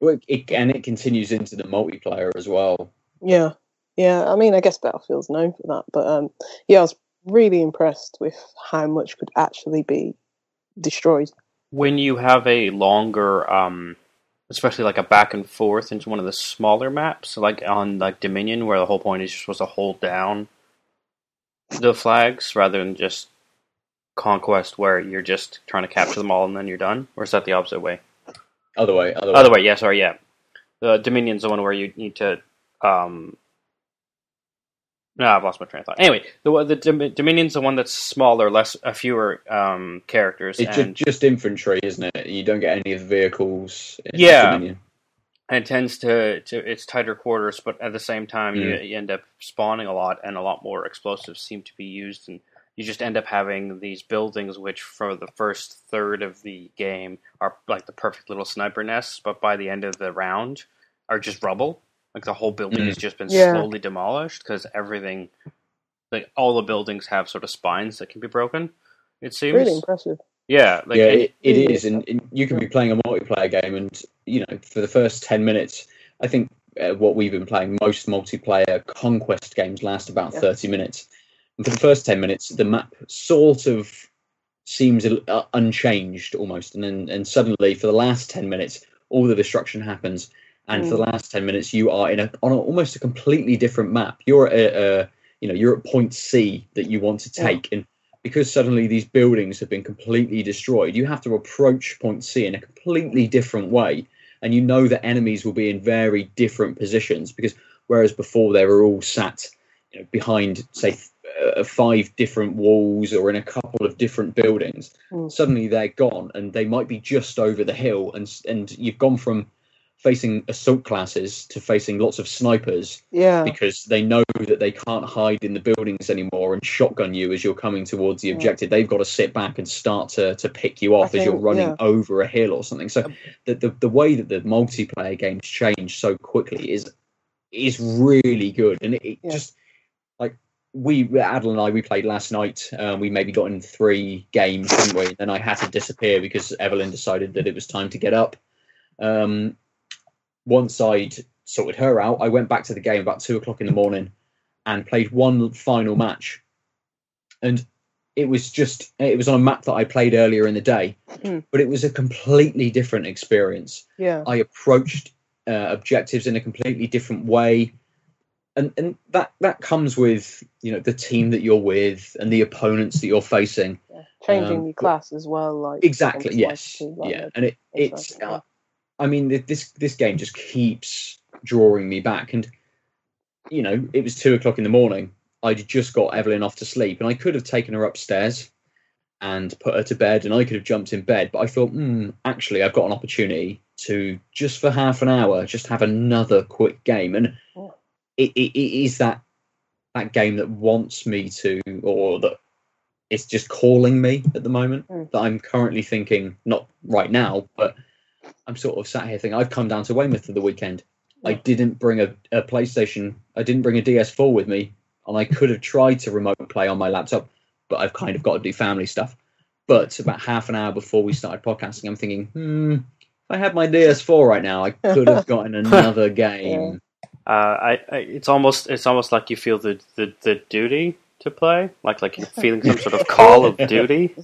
Well, it, and it continues into the multiplayer as well. Yeah, yeah. I mean, I guess Battlefield's known for that, but um, yeah, I was really impressed with how much could actually be destroyed. when you have a longer, um, especially like a back and forth into one of the smaller maps, like on like Dominion, where the whole point is you're supposed to hold down the flags rather than just conquest, where you're just trying to capture them all and then you're done, or is that the opposite way? Other way, other way. Other way, yeah, sorry, yeah. The Dominion's the one where you need to. Um, no, I've lost my train of thought. Anyway, the the Dominion's the one that's smaller, less, uh, fewer um, characters, It's and just infantry, isn't it? You don't get any of the vehicles. In Yeah. Dominion. and it tends to, to it's tighter quarters, but at the same time, you, Mm. you end up spawning a lot, and a lot more explosives seem to be used, and you just end up having these buildings, which for the first third of the game are like the perfect little sniper nests, but by the end of the round are just rubble. Like the whole building Mm. has just been Yeah. slowly demolished because everything, like all the buildings have sort of spines that can be broken. It seems, Really impressive. yeah, like yeah, and- it, it really is, and, and you can be playing a multiplayer game, and you know, for the first ten minutes, I think uh, what we've been playing, most multiplayer conquest games last about Yeah. thirty minutes, and for the first ten minutes, the map sort of seems uh, unchanged almost, and then and suddenly for the last ten minutes, all the destruction happens, and for the last ten minutes, you are in a on a, almost a completely different map. You're at a, you know you're at point C that you want to Yeah. take, and because suddenly these buildings have been completely destroyed, you have to approach point C in a completely different way. And you know that enemies will be in very different positions because whereas before they were all sat you know, behind, say, uh, five different walls or in a couple of different buildings, Mm. suddenly they're gone and they might be just over the hill. And, and you've gone from facing assault classes to facing lots of snipers Yeah, because they know that they can't hide in the buildings anymore and shotgun you as you're coming towards the Yeah. objective. They've got to sit back and start to, to pick you off I as you're running yeah. over a hill or something. So the, the the way that the multiplayer games change so quickly is is really good, and it, it Yeah. just like we Aadil and I we played last night. Um, we maybe got in three games, didn't we? And then I had to disappear because Evelyn decided that it was time to get up. Um, once I'd sorted her out, I went back to the game about two o'clock in the morning and played one final match. And it was just it was on a map that I played earlier in the day, Hmm. but it was a completely different experience. yeah, I approached uh, objectives in a completely different way, and and that that comes with you know the team that you're with and the opponents that you're facing. yeah. changing um, your class as well. Like Exactly. Yes. like, Yeah. And it it's. Uh, I mean, this this game just keeps drawing me back, and you know, it was two o'clock in the morning. I'd just got Evelyn off to sleep, and I could have taken her upstairs and put her to bed, and I could have jumped in bed. But I thought, hmm, actually, I've got an opportunity to just for half an hour, just have another quick game, and it, it, it is that that game that wants me to, or that it's just calling me at the moment. Mm. That I'm currently thinking, not right now, but I'm sort of sat here thinking I've come down to Weymouth for the weekend. I didn't bring a, a PlayStation. I didn't bring a DS4 with me, and I could have tried to remote play on my laptop, but I've kind of got to do family stuff. But about half an hour before we started podcasting, I'm thinking, hmm, if I had my DS4 right now, I could have gotten *laughs* another game. Uh, I, I it's almost it's almost like you feel the, the, the duty to play, like like you're feeling some sort of call of *laughs* duty.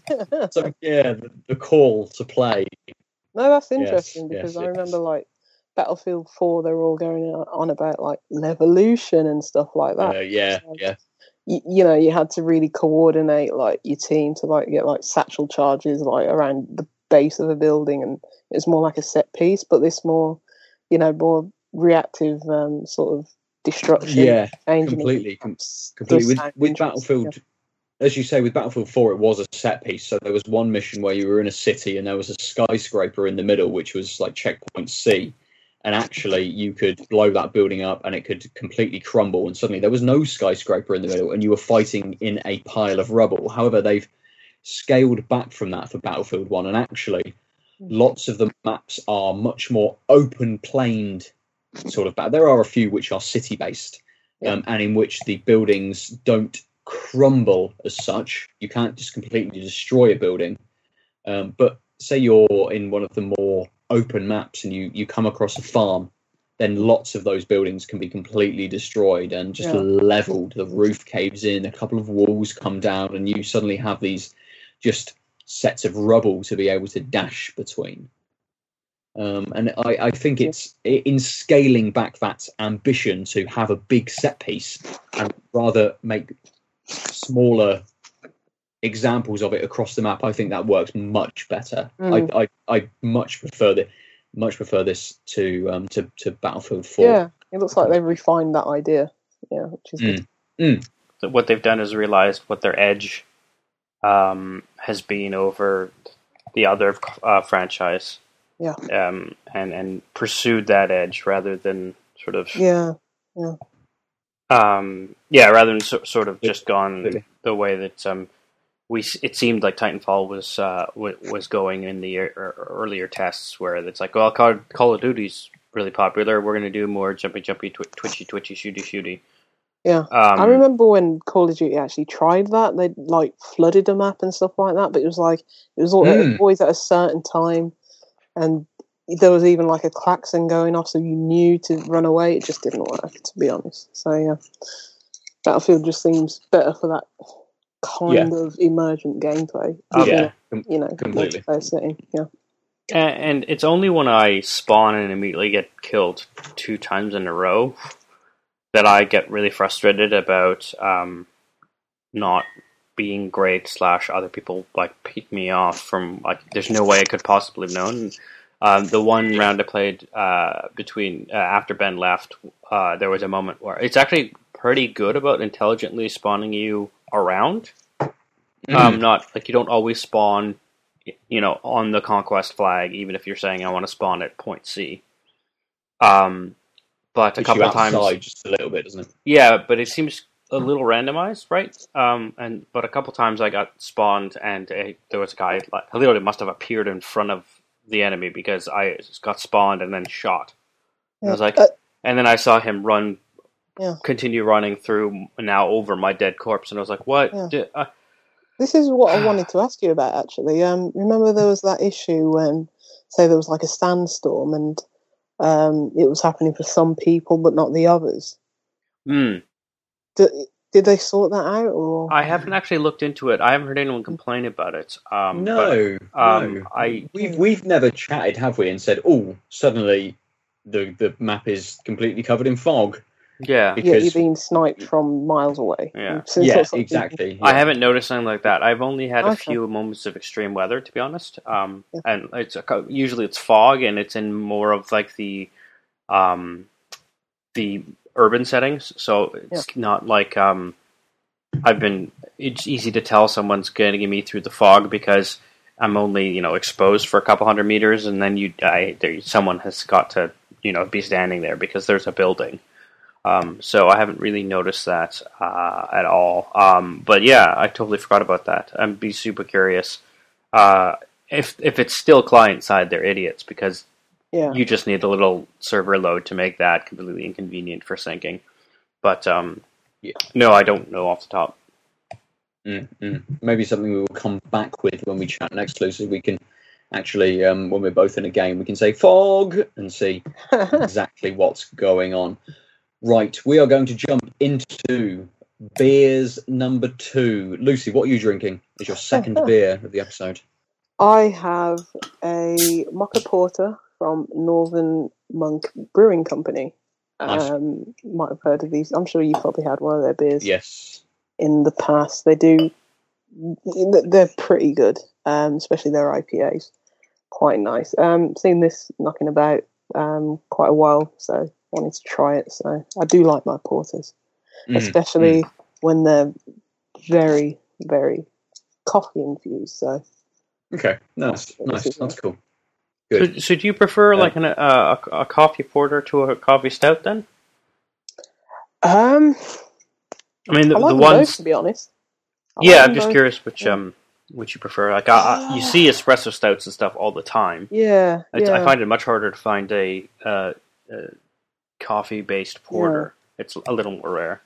So yeah, the, the call to play. No, that's interesting yes, because I yes. remember like Battlefield Four, they were all going on about like levolution and stuff like that. Uh, yeah, So, yeah, You, you know, you had to really coordinate like your team to like get like satchel charges like around the base of a building, and it's more like a set piece. But this more, you know, more reactive um, sort of destruction. yeah. completely, com- completely. With, with Battlefield as you say, with Battlefield 4, it was a set piece. So there was one mission where you were in a city and there was a skyscraper in the middle, which was like checkpoint C. And actually, you could blow that building up and it could completely crumble. And suddenly, there was no skyscraper in the middle and you were fighting in a pile of rubble. However, they've scaled back from that for Battlefield 1. And actually, lots of the maps are much more open planed sort of. There are a few which are city based um, and in which the buildings don't crumble as such. You can't just completely destroy a building. Um, but say you're in one of the more open maps and you, you come across a farm, then lots of those buildings can be completely destroyed and just Yeah. leveled. The roof caves in, a couple of walls come down, and you suddenly have these just sets of rubble to be able to dash between. Um, and I, I think it's in scaling back that ambition to have a big set piece and rather make smaller examples of it across the map. I think that works much better. Mm. I, I I much prefer the much prefer this to um to, to Battlefield Four. Yeah, it looks like they've refined that idea. Yeah, which is good. that what they've done is realized what their edge um, has been over the other uh, franchise. Yeah. Um, and and pursued that edge rather than sort of yeah Yeah, um, yeah, rather than so, sort of just gone Absolutely. the way that um, we it seemed like Titanfall was uh, w- was going in the er- earlier tests, where it's like, well, Call, Call of Duty's really popular. We're going to do more jumpy, jumpy, twi- twitchy, twitchy, shooty, shooty. Yeah. Um, I remember when Call of Duty actually tried that. They like flooded a map and stuff like that, but it was like it was all, Mm. always at a certain time, and there was even like a klaxon going off, so you knew to run away. It just didn't work, to be honest. So yeah, Battlefield just seems better for that kind of emergent gameplay. Um, yeah, a, you know, completely. multiplayer setting. Yeah. And it's only when I spawn and immediately get killed two times in a row that I get really frustrated about um, not being great. Slash, other people like pick me off from like. There's no way I could possibly have known. Um, the one round I played uh, between uh, after Ben left, uh, there was a moment where it's actually pretty good about intelligently spawning you around. Mm. Um, not like you don't always spawn, you know, on the conquest flag, even if you're saying I want to spawn at point C. Um, but a couple of times, just a little bit, doesn't it? yeah, but it seems a little randomized, right? Um, and but a couple times I got spawned, and uh there was a guy like literally must have appeared in front of the enemy because I just got spawned and then shot. And I was like, Uh, and then I saw him run, Yeah. continue running through now over my dead corpse, and I was like, what? Yeah. Di- uh, This is what I *sighs* wanted to ask you about actually. Um, remember there was that issue when, say, there was like a sandstorm and um, it was happening for some people but not the others. hmm. Did, did they sort that out or? I haven't actually looked into it. I haven't heard anyone complain about it. Um, no, um, no. I- we've we've never chatted, have we? And said, oh, suddenly the the map is completely covered in fog. but- yeah, yeah, you've been sniped from miles away. Yeah. Yeah, that's something- exactly. I haven't noticed something like that. I've only had a few moments of extreme weather, to be honest. Um, Yeah. and it's a, usually it's fog, and it's in more of like the, um, the urban settings. So it's not like um, I've been. It's easy to tell someone's getting me through the fog because I'm only you know exposed for a couple hundred meters, and then you I, there, someone has got to you know be standing there because there's a building. Um, so I haven't really noticed that uh, at all. Um, but yeah, I totally forgot about that. I'd be super curious uh, if if it's still client side. They're idiots because Yeah. you just need a little server load to make that completely inconvenient for syncing. But um, Yeah. no, I don't know off the top. Mm, mm. Maybe something we will come back with when we chat next, Lucy. We can actually, um, when we're both in a game, we can say fog and see *laughs* exactly what's going on. Right, we are going to jump into beers number two. Lucy, what are you drinking? Is your second *laughs* beer of the episode? I have a Mocha Porter from Northern Monk Brewing Company. Nice. Um, might have heard of these. I'm sure you probably had one of their beers. Yes. in the past. They do. They're pretty good, um, especially their IPAs. Quite nice. Um, seen this knocking about um, quite a while, so wanted to try it. So I do like my porters, Mm, especially when they're very, very coffee infused. So Okay, nice, nice. That's cool. So, Good. so do you prefer like an, uh, a a coffee porter to a coffee stout then? um, I mean, the, I like the ones. both, to be honest. I yeah, like I'm just both. curious which Yeah. um which you prefer. Like, I, I, you see espresso stouts and stuff all the time. Yeah, It's, yeah. I find it much harder to find a uh, uh, coffee based porter. It's a little more rare.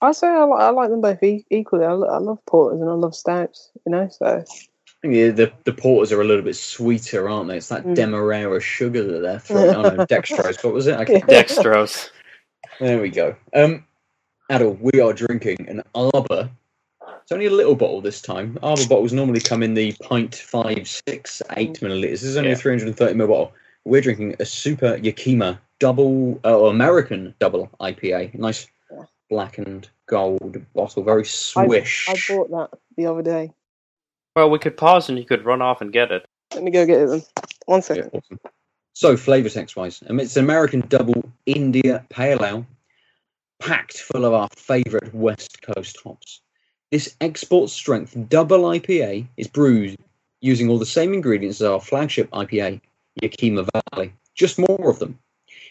I say I like, I like them both e- equally. I, I love porters and I love stouts. You know, so Yeah, the the porters are a little bit sweeter, aren't they? It's that Mm. demerara sugar that they're *laughs* throwing. oh no, dextrose. What was it? Okay, Dextrose. there we go. Um, Aadil, we are drinking an Arbor. It's only a little bottle this time. Arbor bottles normally come in the pint five, six, eight milliliters. This is only Yeah. a 330 ml bottle. We're drinking a Super Yakima double, uh, or American double IPA. Nice Yeah. black and gold bottle, very swish. I bought that the other day. Well, we could pause and you could run off and get it. Let me go get it then. One Yeah, awesome. So, flavour text wise, um, it's an American double India Pale Ale, packed full of our favourite West Coast hops. This export strength double IPA is brewed using all the same ingredients as our flagship IPA, Yakima Valley. Just more of them.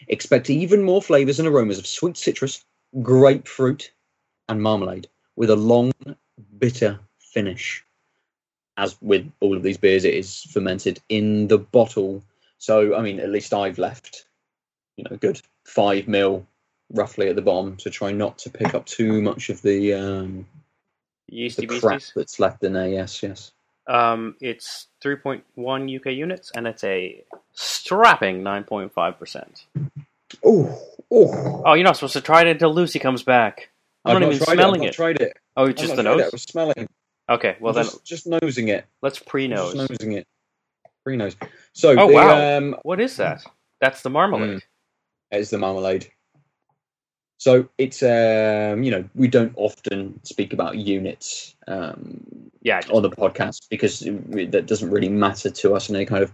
Expect even more flavours and aromas of sweet citrus, grapefruit, and marmalade, with a long, bitter finish. As with all of these beers, it is fermented in the bottle. So, I mean, at least I've left, you know, a good five mil roughly at the bottom to try not to pick up too much of the um, Yeasty the crap beasties. that's left in there. Yes, yes. Um, it's 3.1 UK units and it's a strapping 9.5%. Oh, oh! Oh, you're not supposed to try it until Lucy comes back. I'm I've not not even tried smelling it. I've it. tried it. Oh, I've just the tried it. I nose? was smelling. Okay, well I'm then just, just nosing it. let's pre-nose. Just nosing it. Pre nose. So, Oh, the, wow. um, What is that? That's the marmalade. is the marmalade. So it's um, you know we don't often speak about units um, Yeah, on the podcast because it, that doesn't really matter to us in any kind of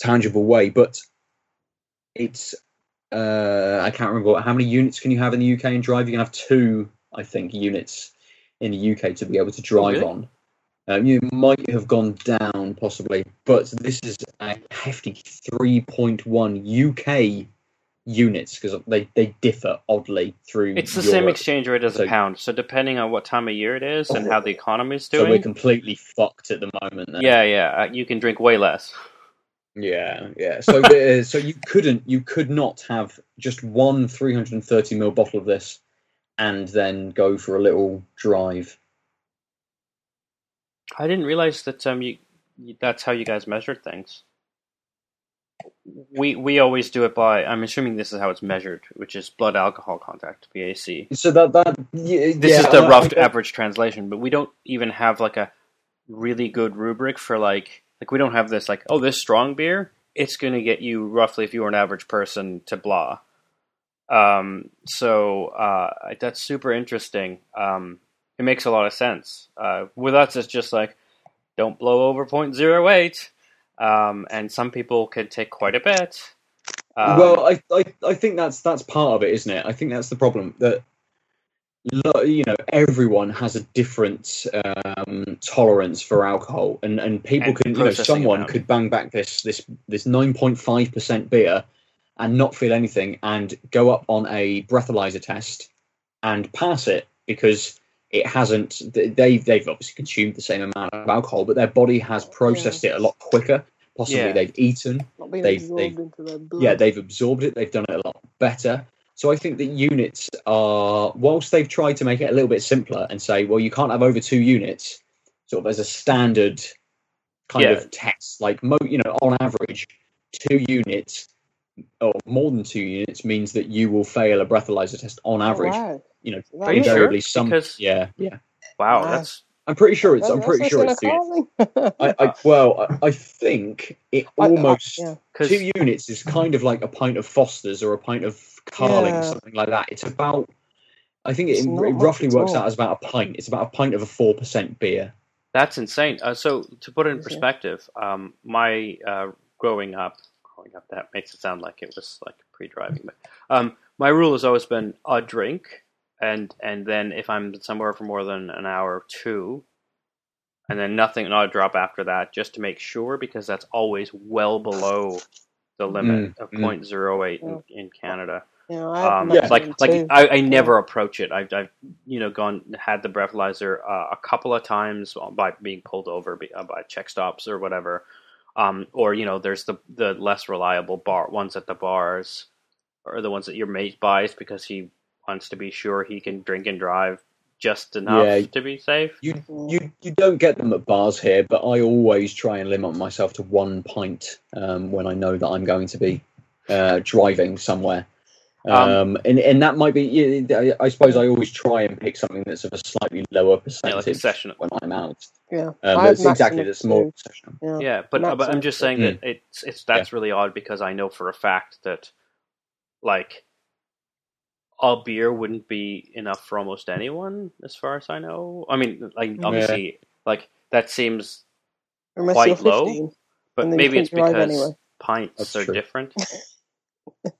tangible way. But it's uh, I can't remember how many units can you have in the UK and drive. You can have two, I think, units in the UK to be able to drive really? on. Um, you might have gone down possibly, but this is a hefty 3.1 UK units because they, they differ oddly through. it's the same exchange rate as a pound. So depending on what time of year it is and how the economy is So we're completely fucked at the moment. Then. yeah, yeah, uh, you can drink way less. Yeah, yeah. So, the, so you couldn't, you could not have just one 330 ml bottle of this, and then go for a little drive. I didn't realize that um you, that's how you guys measured things. We we always do it by I'm assuming this is how it's measured, which is blood alcohol contact BAC. So that that yeah, This yeah, is the rough average translation, but we don't even have like a really good rubric for like like we don't have this like oh this strong beer it's going to get you roughly if you were an average person to blah. Um, so uh, that's super interesting. Um, it makes a lot of sense. Uh, with us, it's just like don't blow over 0.08, um, and some people can take quite a bit. Um, well, I, I I think that's that's part of it, isn't it? I think that's the problem that you know everyone has a different um, tolerance for alcohol, and and people And can you know someone amount. could bang back this this this nine point five percent beer and not feel anything, and go up on a breathalyzer test and pass it because it hasn't. They they've obviously consumed the same amount of alcohol, but their body has processed it a lot quicker. Possibly Yeah. they've eaten Not being They've- absorbed they've- into their blood. yeah, they've absorbed it. They've done it a lot better. So I think that units are, whilst they've tried to make it a little bit simpler and say, well, you can't have over two units, sort of as a standard kind Yeah. of test. Like, mo- you know, on average, two units or more than two units means that you will fail a breathalyzer test on Oh, average. wow. You know, Is that Are you sure? invariably some. Because- Yeah, yeah. wow, Wow. that's I'm pretty sure it's. That- I'm pretty sure it's two units. I, I *laughs* well, I, I think it I- I- almost yeah. two units is kind of like a pint of Foster's or a pint of Carling, Yeah. something like that. It's about, I think It's it, it roughly works all. out as about a pint. It's about a pint of a four percent beer. That's insane. Uh, so to put it in perspective, um, my uh, growing up, growing up that makes it sound like it was like pre-driving, but um, my rule has always been a drink, and and then if I'm somewhere for more than an hour or two, and then nothing, not a drop after that, just to make sure, because that's always well below the limit of mm. 0.08 in, in Canada. Yeah, I Um, Yeah. like like too. I, I never approach it. I've, I've you know gone had the breathalyzer uh, a couple of times by being pulled over by, uh, by check stops or whatever, um, or you know there's the the less reliable bar ones at the bars, or the ones that your mate buys because he wants to be sure he can drink and drive just enough Yeah. to be safe. You you you don't get them at bars here, but I always try and limit myself to one pint um, when I know that I'm going to be uh, driving somewhere. Um, Um, and and that might be. yeah, I I suppose I always try and pick something that's of a slightly lower Yeah, percentage like a session. when I'm out. yeah, Um, I have that's exactly maximum the small session. Yeah. Yeah, but uh, but I'm just saying that it's it's that's really odd because I know for a fact that like a beer wouldn't be enough for almost anyone, as far as I know. I mean, like Yeah. obviously, like that seems, Unless quite low, 15, but And then you maybe it's because anyway. pints That's are true. different. *laughs*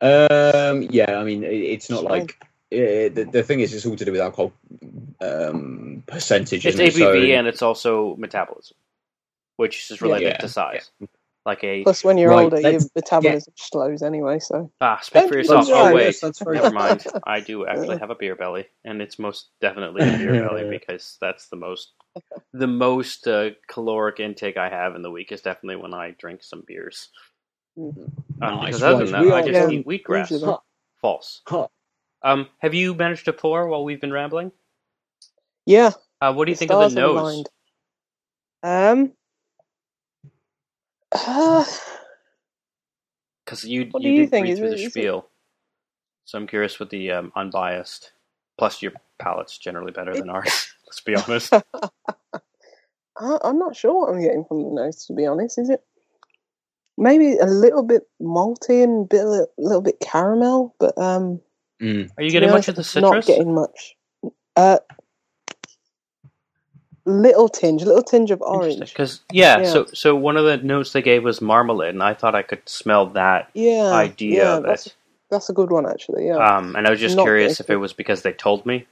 Um, yeah, I mean, it, it's not It's like uh, the the thing is, it's all to do with alcohol um, percentage. It's? ABV So- and it's also metabolism, which is related Yeah, to size. Like a Plus, when you're Right, older, your let's metabolism slows anyway. So ah, speak for yourself. Oh wait, yes, that's never mind. I do actually have a beer belly, and it's most definitely a beer belly *laughs* because that's the most *laughs* the most uh, caloric intake I have in the week is definitely when I drink some beers. Um, Nice, because other than that, We I just eat wheatgrass. usually. False. Huh. Um, have you managed to pour while we've been rambling? yeah, Uh, what do you the think of the nose? are aligned. Um. Uh, *sighs* Because you What you do you did think? read Is through it- the is it- spiel, so I'm curious with the um, unbiased. Plus, your palate's generally better than ours. *laughs* *laughs* Let's be honest. *laughs* I, I'm not sure what I'm getting from the nose. To be honest, is it maybe a little bit malty and a bit, a little bit caramel? But um, Mm. Are you getting be much honest, of the I'm Not getting much. Uh, little tinge, little tinge of orange. Because yeah, Yeah. so so one of the notes they gave was marmalade, and I thought I could smell that Yeah, idea yeah, of that's it. that's a good one actually. Yeah, Um, and I was just Not curious if it was because they told me,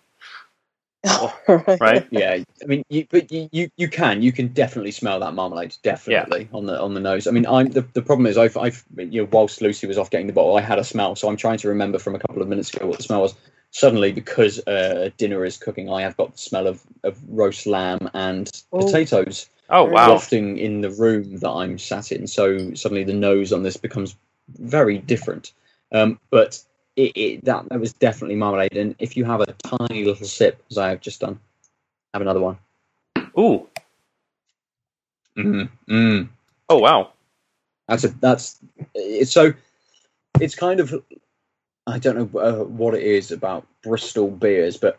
*laughs* right. right? *laughs* Yeah, I mean, you, but you, you, you can you can definitely smell that marmalade definitely on the on the nose. I mean, I'm the, the problem is I've I've you know whilst Lucy was off getting the bottle, I had a smell, so I'm trying to remember from a couple of minutes ago what the smell was. Suddenly, because uh, dinner is cooking, I have got the smell of, of roast lamb and Oh. potatoes Oh wow! wafting in the room that I'm sat in. So suddenly the nose on this becomes very different. Um, but it, it, that that was definitely marmalade. And if you have a tiny little sip, as I have just done, have another one. Ooh, Mm, mm. oh wow! That's a that's it's so it's kind of I don't know uh, what it is about Bristol beers, but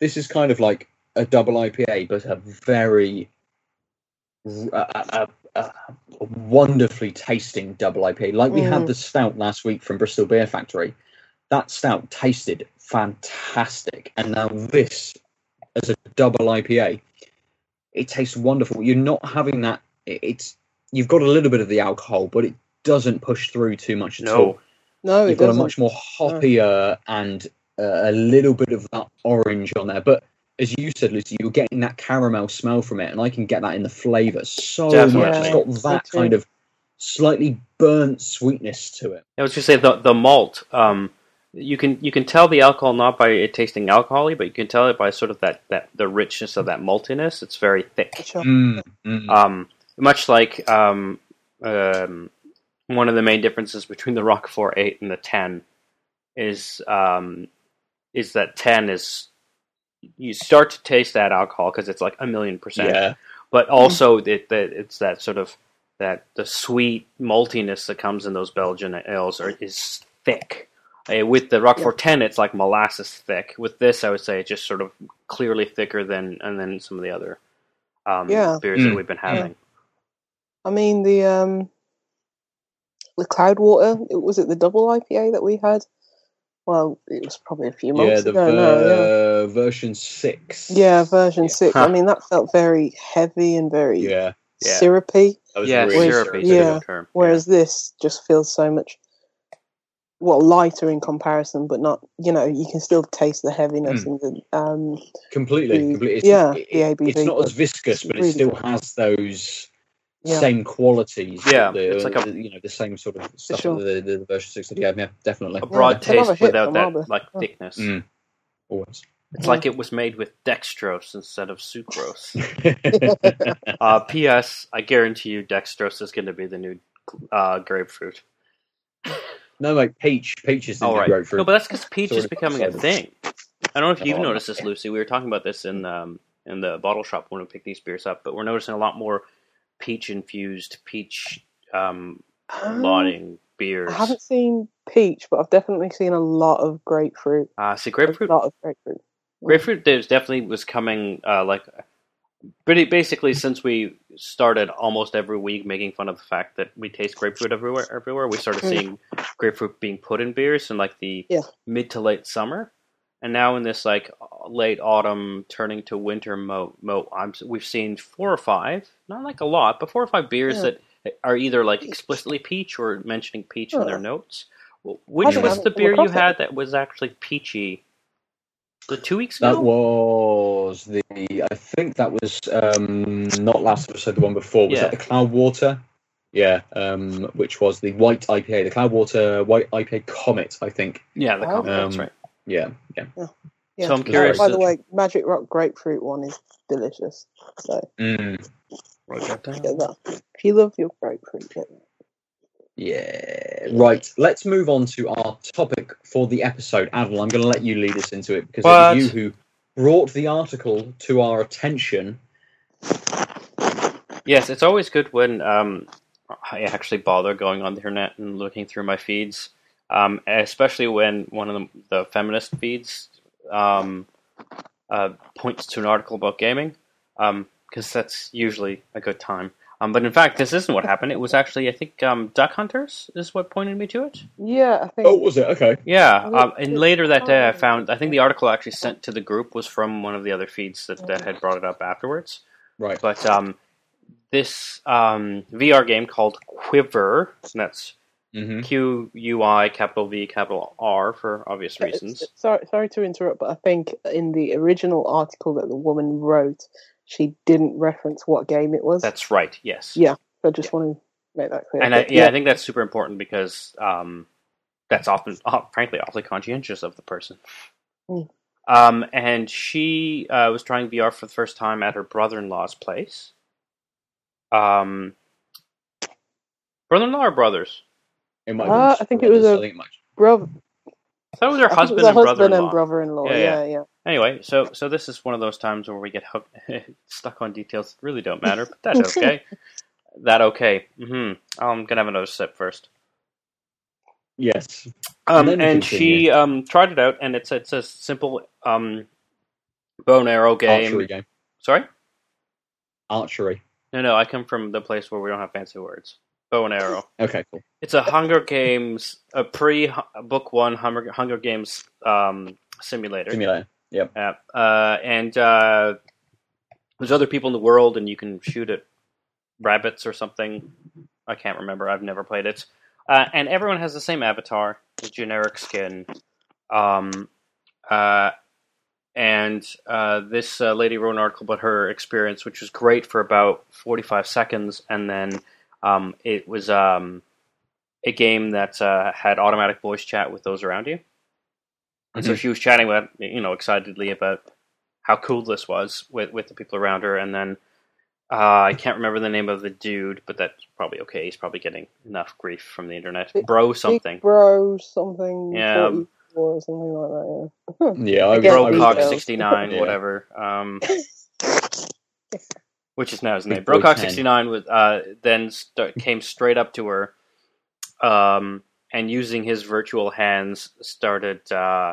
this is kind of like a double IPA, but a very a, a, a, a wonderfully tasting double IPA. Like we had Mm. the stout last week from Bristol Beer Factory. That stout tasted fantastic, and now this as a double IPA, it tastes wonderful. You're not having that. It's you've got a little bit of the alcohol, but it doesn't push through too much at all. No, No, You've got a doesn't. much more hoppier and uh, a little bit of that orange on there. But as you said, Lucy, you're getting that caramel smell from it, and I can get that in the flavour so Definitely. much. It's got that kind of slightly burnt sweetness to it. I was gonna say the the malt. Um, you can you can tell the alcohol not by it tasting alcoholy, but you can tell it by sort of that that the richness of that maltiness. It's very thick. Sure. Mm, mm. Um, much like um, um, one of the main differences between the Rochefort Eight and the Ten is um, is that Ten is you start to taste that alcohol because it's like a million percent, yeah, but also it, that it's that sort of that the sweet maltiness that comes in those Belgian ales are, is thick. Uh, with the Rochefort Ten, it's like molasses thick. With this, I would say it's just sort of clearly thicker than and then some of the other um, Yeah. beers that Mm. we've been having. I mean the um the Cloudwater. It was it the double IPA that we had. Well, it was probably a few months yeah. The ago now. Yeah. ver- version six. Yeah, version Yeah. six. Huh. I mean, that felt very heavy and very yeah. Yeah. syrupy. That was Yeah, really syrupy is Yeah. term. Whereas this just feels so much well lighter in comparison, but not you know you can still taste the heaviness and the um completely, the- completely. It's, yeah, it- the ABV, it's not as viscous, but really it still good. has those Yeah. same qualities. Yeah, the, it's like a- the- you know the same sort of stuff sure. that the, the version six did. Yeah, yeah, definitely. A broad it's another taste hit without that Arbor. like Yeah. thickness. Mm. Always. It's like it was made with dextrose instead of sucrose. *laughs* uh, P.S. I guarantee you, dextrose is going to be the new uh, grapefruit. No, like peach. Peach is the All new right. grapefruit. No, but that's because peach Sorry, is becoming a thing. I don't know if you've Oh, noticed this, Lucy. We were talking about this in um, in the bottle shop when we picked these beers up, but we're noticing a lot more peach infused, peach um, Um, lauding beers. I haven't seen peach, but I've definitely seen a lot of grapefruit. Uh, see, grapefruit. A lot of grapefruit. Grapefruit there's definitely was coming uh, like pretty basically since we started almost every week making fun of the fact that we taste grapefruit everywhere everywhere we started Mm. seeing grapefruit being put in beers in like the Yeah. mid to late summer and now in this like late autumn turning to winter mo, mo I'm, we've seen four or five not like a lot but four or five beers Yeah. that are either like explicitly peach or mentioning peach in their notes which was the beer you had that was actually peachy the two weeks ago? That was the. I think that was um, not last episode. The one before was Yeah. that the Cloudwater. Yeah, um, which was the white IPA, the Cloudwater White IPA Comet. I think. Yeah, the comment, that's Um, right. Yeah, yeah. Yeah. So I'm curious. By the way, Magic Rock grapefruit one is delicious. So Mm, Wrote get that. If you love your grapefruit, get that. Yeah. Right. Let's move on to our topic for the episode. Aadil, I'm going to let you lead us into it because What? it was you who brought the article to our attention. Yes, it's always good when um, I actually bother going on the internet and looking through my feeds, um, especially when one of the, the feminist feeds um, uh, points to an article about gaming, because that's usually a good time. Um, but in fact, this isn't what happened. It was actually, I think, um, Duck Hunters is what pointed me to it. Yeah, I think. Oh, was it? Okay. Yeah, um, and later that day, I found I think the article actually sent to the group was from one of the other feeds that, that had brought it up afterwards. Right. But um, this um, VR game called QuiVr, and that's hmm Q U I capital V capital R for obvious reasons. Sorry, sorry to interrupt, but I think in the original article that the woman wrote, she didn't reference what game it was. That's right. Yes. Yeah. I just want to make that clear. And I, But yeah, I think that's super important because um, that's often, uh, frankly, awfully conscientious of the person. Mm. Um, and she uh, was trying VR for the first time at her brother-in-law's place. Um, brother-in-law or brothers? It might Uh, have I think it was brothers, a- I think it might- Brother, I thought it was her I think it husband was and husband brother-in-law. and brother-in-law. Yeah, Yeah, yeah. yeah. Anyway, so so this is one of those times where we get hooked, *laughs* stuck on details that really don't matter, but that's okay. *laughs* that okay. hmm I'm gonna have another sip first. Yes. Um, then and she um, tried it out, and it's it's a simple um, bow and arrow game. Archery game. Sorry, Archery. no, no, I come from the place where we don't have fancy words. Bow and arrow. Okay, cool. It's a Hunger Games, a pre book one Hunger Hunger Games um, simulator. Simulator. Yep. Yeah, uh, and uh, there's other people in the world, and you can shoot at rabbits or something. I can't remember. I've never played it. Uh, and everyone has the same avatar, the generic skin. Um, uh, and uh, this uh, lady wrote an article about her experience, which was great for about 45 seconds, and then um, it was um, a game that uh, had automatic voice chat with those around you. And so Mhm. she was chatting about, you know, excitedly about how cool this was with, with the people around her. And then uh, I can't remember the name of the dude, but that's probably okay. He's probably getting enough grief from the internet. Big- Bro something. Bro something. Yeah. 44 or something like that. Yeah, I, Again, I was 69, Yeah. whatever. Um, *laughs* which is now his name. Brocock 69 was, uh, then st- *laughs* came straight up to her um, and using his virtual hands started uh,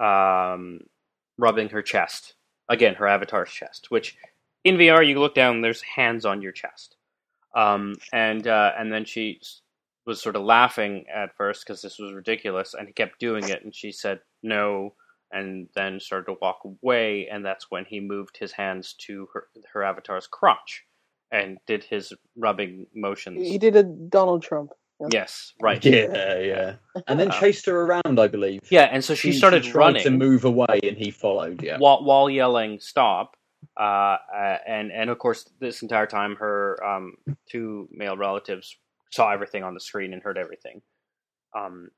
um, rubbing her chest. Again, her avatar's chest, which in VR, you look down, there's hands on your chest. Um, and uh, and then she was sort of laughing at first because this was ridiculous, and he kept doing it, and she said no, and then started to walk away, and that's when he moved his hands to her her avatar's crotch and did his rubbing motions. He did a Donald Trump. Yes, right. Yeah, yeah. And then Uh, chased her around, I believe. Yeah, and so she started tried running to move away, and he followed. Yeah. while while yelling "stop," uh, uh, and and of course this entire time her um, two male relatives saw everything on the screen and heard everything, um,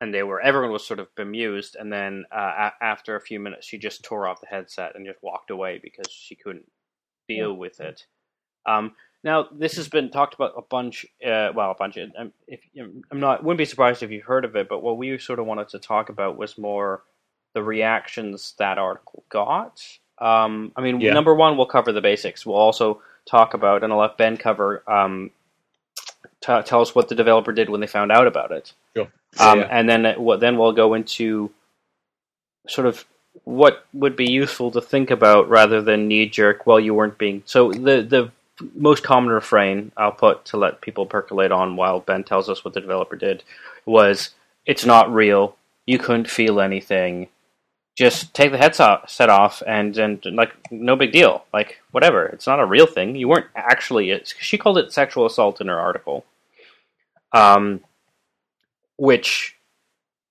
and they were everyone was sort of bemused. And then uh, a- after a few minutes, she just tore off the headset and just walked away because she couldn't deal with it. Um, now this has been talked about a bunch. Uh, well, a bunch. Of, um, if I'm not, wouldn't be surprised if you've heard of it. But what we sort of wanted to talk about was more the reactions that article got. Um, I mean, Yeah. number one, we'll cover the basics. We'll also talk about, and I'll let Ben cover. Um, t- tell us what the developer did when they found out about it. Sure. Um, Yeah, yeah. And then it- what? Then we'll go into sort of what would be useful to think about rather than knee jerk. Well, you weren't being so the the most common refrain I'll put to let people percolate on while Ben tells us what the developer did was it's not real. You couldn't feel anything. Just take the headset set off and and like no big deal. Like whatever. It's not a real thing. You weren't actually. She called it sexual assault in her article. Um, which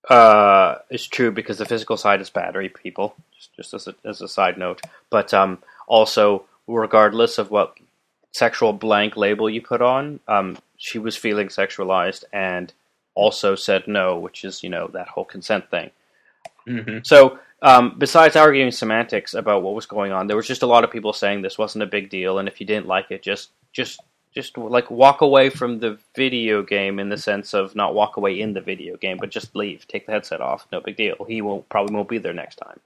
uh, is true because the physical side is battery people. Just just as a, as a side note, but um, also regardless of what sexual blank label you put on, um, she was feeling sexualized and also said no, which is you know that whole consent thing. Mhm. So, um, besides arguing semantics about what was going on, there was just a lot of people saying this wasn't a big deal, and if you didn't like it, just just just like walk away from the video game in the sense of not walk away in the video game, but just leave, take the headset off, no big deal. He won't probably won't be there next time.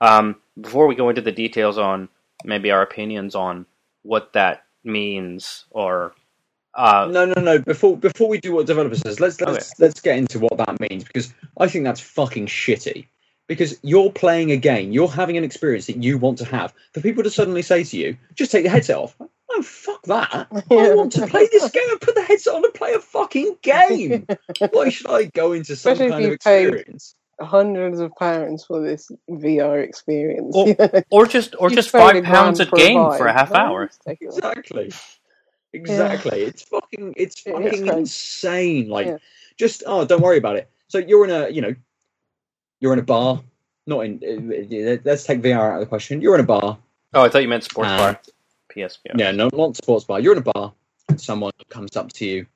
Um, before we go into the details on maybe our opinions on what that means, or uh, No, no, no. Before before we do what developer says, let's let's let's get into what that means because I think that's fucking shitty. Because you're playing a game, you're having an experience that you want to have. For people to suddenly say to you, "Just take the headset off," oh fuck that! I want to play this game and put the headset on and play a fucking game. *laughs* Why should I go into some Especially if kind of you paid- experience? Hundreds of pounds for this VR experience. Or- or just or just five pounds a game vibe. for a half hour. just take it off. Exactly. Exactly. It's fucking it's fucking crazy. insane. Like Yeah. just oh don't worry about it. So you're in a you know you're in a bar. Not in uh, let's take VR out of the question. You're in a bar. Oh, I thought you meant sports Uh, bar. PSP. Yeah, no not sports bar. You're in a bar and someone comes up to you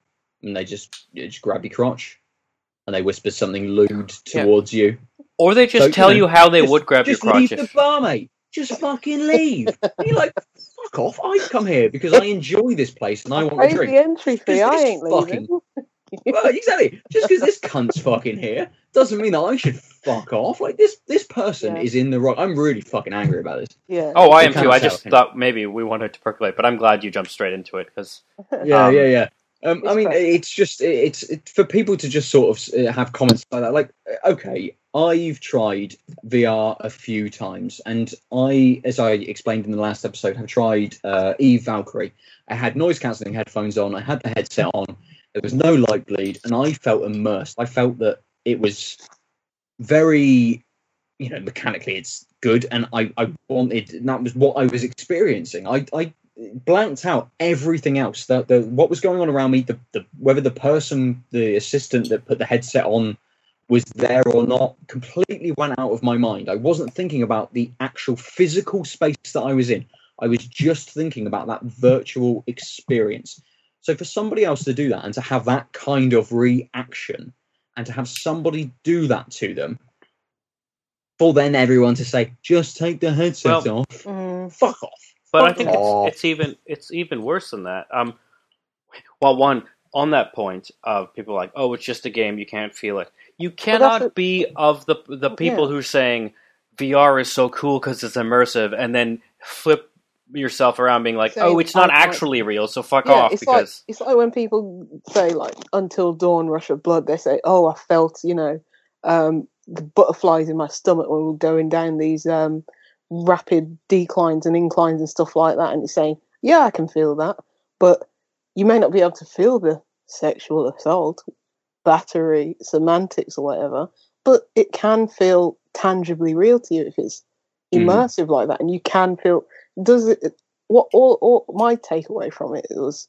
and they just they just grab your crotch and they whisper something lewd Yeah. towards you. Or they just So, you tell know, you how they Just- would grab your crotch. just leave If, the bar, mate. Just fucking leave. and you're like, fuck off. I've come here because I enjoy this place and I want a Pay drink. the entry fee. I this ain't leaving. well, exactly. Just because this cunt's fucking here doesn't mean that I should fuck off. Like this, this person Yeah. is in the wrong. I'm really fucking angry about this. yeah. oh, I You am too. I just can thought maybe we wanted to percolate, but I'm glad you jumped straight into it because *laughs* Yeah, Um, yeah, yeah. Um, I mean, fair. it's just it's it, for people to just sort of uh, have comments like that. Like, uh, okay, I've tried VR a few times, and I, as I explained in the last episode, have tried uh, Eve Valkyrie. I had noise cancelling headphones on. I had the headset on. There was no light bleed, and I felt immersed. I felt that it was very, you know, mechanically it's good, and I I wanted and that was what I was experiencing. I I blanked out everything else. that the what was going on around me, the, the whether the person, the assistant that put the headset on was there or not, completely went out of my mind. I wasn't thinking about the actual physical space that I was in. I was just thinking about that virtual experience. So for somebody else to do that and to have that kind of reaction and to have somebody do that to them, for then everyone to say, just take the headset Well- off, Mm, fuck off. But I think off. it's, it's even it's even worse than that. Um, well, one on that point of people like, oh, it's just a game, you can't feel it. You cannot what- be of the the people Yeah. who are saying VR is so cool because it's immersive, and then flip yourself around being like, oh, it's not I like- actually real, so fuck yeah, off it's like because it's like when people say like until dawn, rush of blood. They say, "Oh, I felt you know um, the butterflies in my stomach when we were going down these um, rapid declines and inclines and stuff like that." And you're saying, "Yeah, I can feel that," but you may not be able to feel the sexual assault, battery, semantics, or whatever. But it can feel tangibly real to you if it's Mhm. immersive like that, and you can feel. Does it? What all, all my takeaway from it was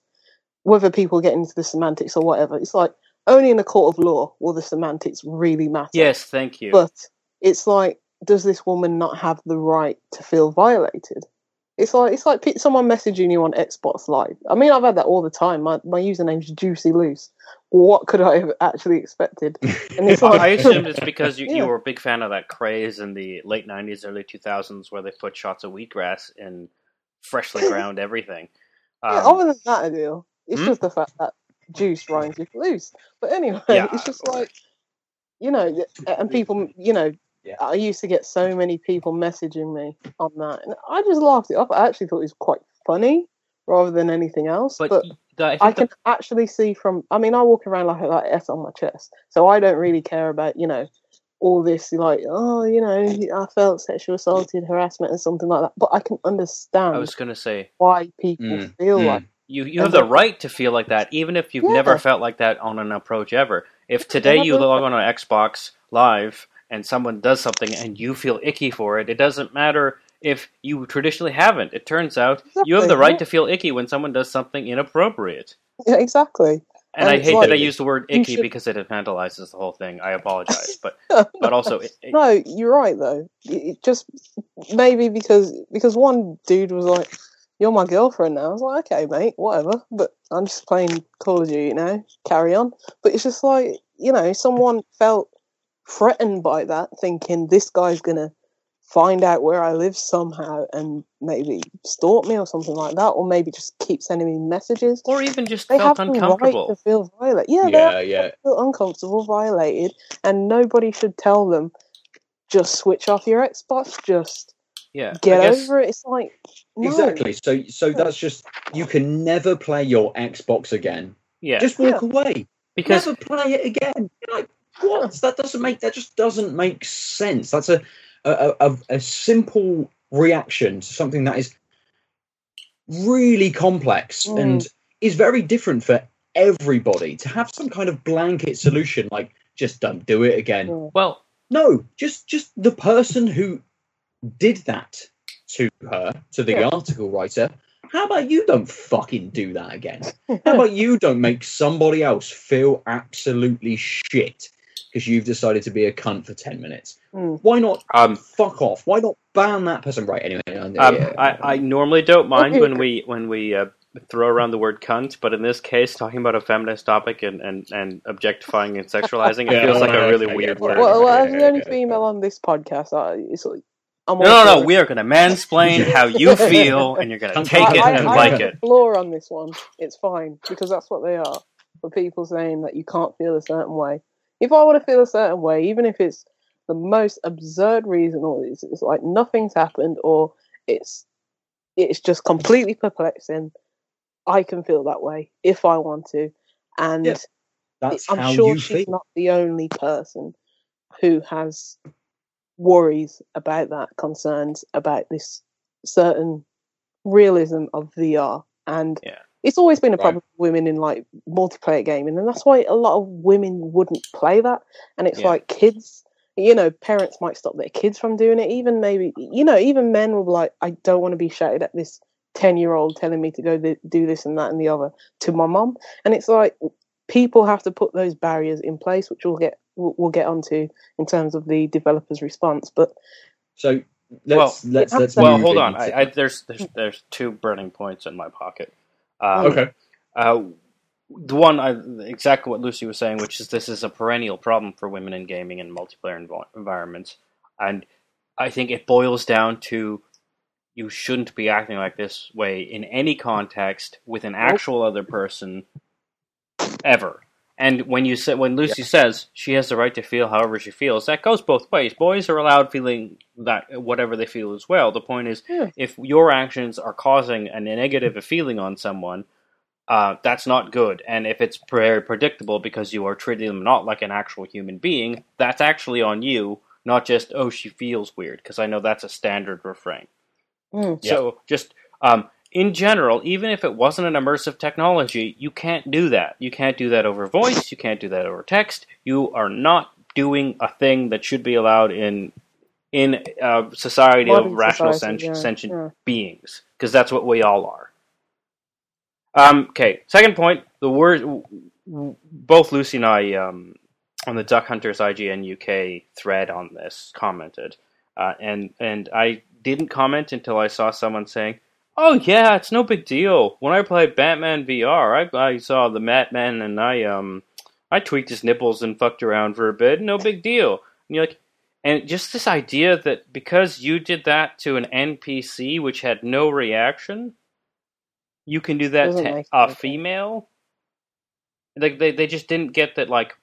whether people get into the semantics or whatever, it's like only in a court of law will the semantics really matter. Yes, thank you. But it's like, does this woman not have the right to feel violated? It's like it's like someone messaging you on Xbox Live. I mean, I've had that all the time. My my username's Juicy Loose. What could I have actually expected? *laughs* And it's like, I assumed it's *laughs* because you, Yeah. you were a big fan of that craze in the late '90s, early 2000s, where they put shots of wheatgrass in freshly *laughs* ground everything. Yeah, Um, other than that, I do. It's Hmm? just the fact that juice rhymes with loose. But anyway, Yeah. it's just like, you know, and people, you know, Yeah. I used to get so many people messaging me on that, and I just laughed it off. I actually thought it was quite funny rather than anything else. but But, I I the- can actually see from. I mean, I walk around like like S on my chest, so I don't really care about you know all this like oh you know I felt sexual assaulted, harassment, and something like that. But I can understand I was going to say why people Mm, feel mm. like. you you have the the- right to feel like that, even if you've Yeah. never felt like that on an approach ever. If today you log on to Xbox Live and someone does something and you feel icky for it, it doesn't matter if you traditionally haven't. It turns out you have the right yeah. to feel icky when someone does something inappropriate. Yeah, exactly. And, And I hate like- that I use the word icky should- because it infantilizes the whole thing. I apologize, *laughs* but but also it, it- no, you're right though. It it just maybe because because one dude was like, "You're my girlfriend now." I was like, "Okay, mate, whatever." But I'm just playing Call of Duty now. Carry on. But it's just like you know, someone felt threatened by that, thinking this guy's gonna find out where I live somehow and maybe stalk me or something like that, or maybe just keep sending me messages. or even just They felt have the right uncomfortable. to feel violated. Yeah, they Yeah, yeah. feel uncomfortable, violated, and nobody should tell them just switch off your Xbox, just Yeah, get guess, over it. It's like no. Exactly. So so that's just you can never play your Xbox again. Yeah, Just walk away. because never play it again. You're like, what? That doesn't make that just doesn't make sense. That's a a, a, a simple reaction to something that is really complex Mm. and is very different for everybody. To have some kind of blanket solution like just don't do it again. Yeah. well, No, just just the person who did that to her, to the Yeah. article writer. How about you don't fucking do that again? *laughs* How about you don't make somebody else feel absolutely shit because you've decided to be a cunt for 10 minutes? Mm. Why not um, fuck off? Why not ban that person? Right, anyway. Um, yeah. I, I normally don't mind when we when we uh, throw around the word cunt, but in this case, talking about a feminist topic and, and, and objectifying and sexualizing, it Yeah, feels like a really weird word. Well, well, Yeah, as the only female on this podcast, I, it's like, I'm no, no, no. it. We are going to mansplain how you feel, and you're going to take cunt, it I, and I, like it. Floor on this one, it's fine because that's what they are. For people saying that you can't feel a certain way. If I want to feel a certain way, even if it's the most absurd reason, or it's, it's like nothing's happened, or it's it's just completely perplexing, I can feel that way if I want to, and Yeah, That's I'm how sure you she's feel. not the only person who has worries about that, concerns about this certain realism of VR. And Yeah. It's always been a Right. problem for women in like multiplayer gaming, and that's why a lot of women wouldn't play that. And it's Yeah. like kids, you know, parents might stop their kids from doing it. Even maybe, you know, even men will be like, I don't want to be shouted at this 10 year old telling me to go th- do this and that and the other to my mom. And it's like, people have to put those barriers in place, which we'll get we'll, we'll get onto in terms of the developer's response. But So let's Well, let's let's Well, hold on. I, I, there's, there's there's two burning points in my pocket. Um, okay. Uh, the one, I, exactly what Lucy was saying, which is this is a perennial problem for women in gaming and multiplayer env- environments, and I think it boils down to you shouldn't be acting like this way in any context with an actual other person ever. And when you say when Lucy says she has the right to feel however she feels, that goes both ways. Boys are allowed feeling that whatever they feel as well. The point is, Yeah. if your actions are causing a negative feeling on someone, uh, that's not good. And if it's very predictable because you are treating them not like an actual human being, that's actually on you, not just oh she feels weird. Because I know that's a standard refrain. mm, So just um, in general, even if it wasn't an immersive technology, you can't do that. You can't do that over voice. You can't do that over text. You are not doing a thing that should be allowed in in a society of rational, society, sent- yeah, sentient yeah. beings, because that's what we all are. Um, okay, second point. The word both Lucy and I um, on the Duck Hunters IGN UK thread on this commented, uh, and and I didn't comment until I saw someone saying, "Oh yeah, it's no big deal." When I played Batman VR, I, I saw the Batman and I um I tweaked his nipples and fucked around for a bit. No big deal. And you're like, and just this idea that because you did that to an NPC which had no reaction, you can do that Doesn't to a female. Like they, they just didn't get that like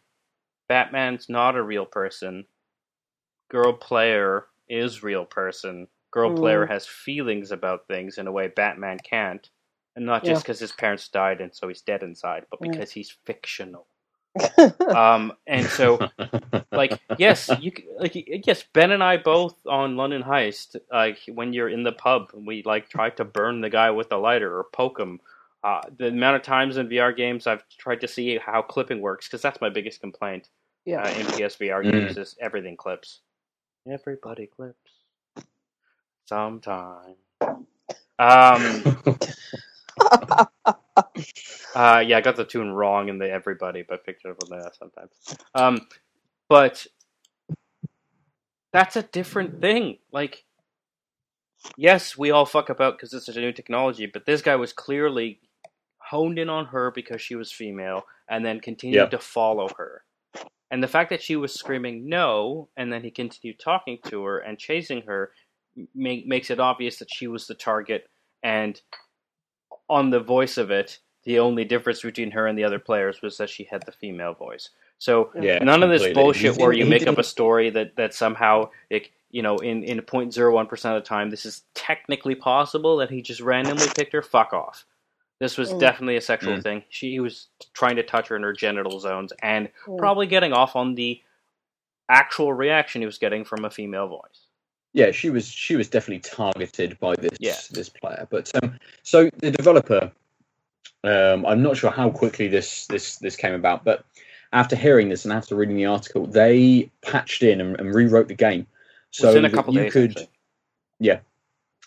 Batman's not a real person. Girl player is real person. Girl Mm. player has feelings about things in a way Batman can't. And not just Yeah. because his parents died and so he's dead inside, but Yeah. because he's fictional. *laughs* Um, and so *laughs* like yes you c- like yes ben and i both on london heist like when you're in the pub we like try to burn the guy with the lighter or poke him uh, the amount of times in vr games i've tried to see how clipping works because that's my biggest complaint yeah. uh, in psvr Mm. games is everything clips everybody clips sometime um *laughs* Uh, yeah, I got the tune wrong in the everybody, but picked it up on that sometimes. Um, but that's a different thing. Like, yes, we all fuck about because this is a new technology, but this guy was clearly honed in on her because she was female, and then continued Yep. to follow her. And the fact that she was screaming no, and then he continued talking to her and chasing her, make, makes it obvious that she was the target. And on the voice of it, the only difference between her and the other players was that she had the female voice. So yeah, none of this completely. bullshit where you make up a story that, that somehow it, you know in in 0.01 percent of the time this is technically possible that he just randomly picked her. Fuck off. This was Mm. definitely a sexual Mm. thing. She was trying to touch her in her genital zones and Mm. probably getting off on the actual reaction he was getting from a female voice. Yeah, she was she was definitely targeted by this Yeah. this player. But um, so the developer, um, I'm not sure how quickly this this this came about, but after hearing this and after reading the article, they patched in and, and rewrote the game so Within a that couple you days, could actually.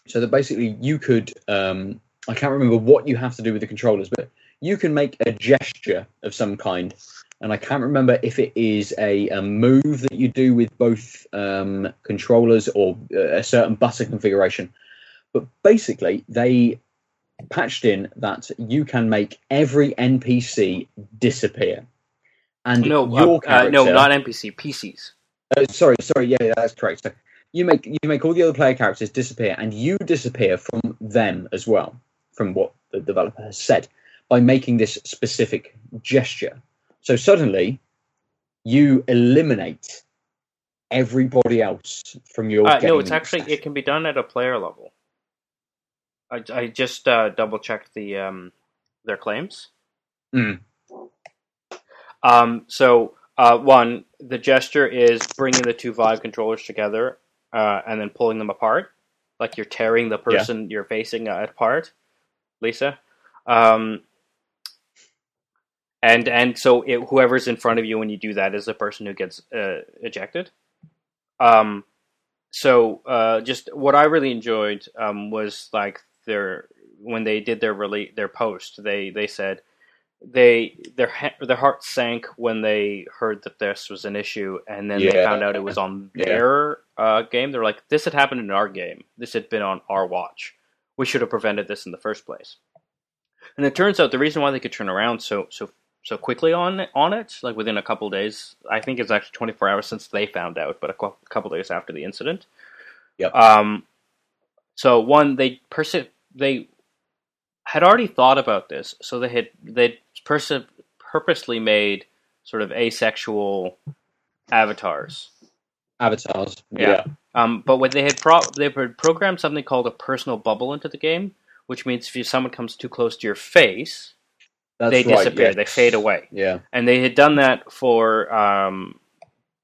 so that basically you could um, I can't remember what you have to do with the controllers, but you can make a gesture of some kind. And I can't remember if it is a, a move that you do with both um, controllers or uh, a certain button configuration. But basically, they patched in that you can make every NPC disappear. And No, your uh, uh, character, no, not NPC, PCs. uh, sorry, sorry, yeah, yeah, that's correct. So you make you make all the other player characters disappear, and you disappear from them as well, from what the developer has said, by making this specific gesture. So suddenly, you eliminate everybody else from your. Uh, no, it's actually it can be done at a player level. I, I just uh, double checked the um, their claims. Mm. Um, so uh, one, the gesture is bringing the two Vive controllers together uh, and then pulling them apart, like you're tearing the Yeah. person you're facing uh, apart. Lisa, um, and and so it, whoever's in front of you when you do that is the person who gets uh, ejected. Um, so uh, just what I really enjoyed um, was like their when they did their rele- their post. They they said they their ha- their heart sank when they heard that this was an issue, and then they found out it was on Yeah. their uh, game. They're like, this had happened in our game. This had been on our watch. We should have prevented this in the first place. And it turns out the reason why they could turn around so so so quickly on on it, like within a couple days, I think it's actually 24 hours since they found out, but a cou- couple days after the incident. Yep. Um. So one, they persi- they had already thought about this, so they had they pers- purposely made sort of asexual avatars. avatars. Yeah. Yeah, Um, but what they had pro- they had programmed something called a personal bubble into the game, which means if you, someone comes too close to your face, That's they right, disappear, yes. they fade away, Yeah, and they had done that for um,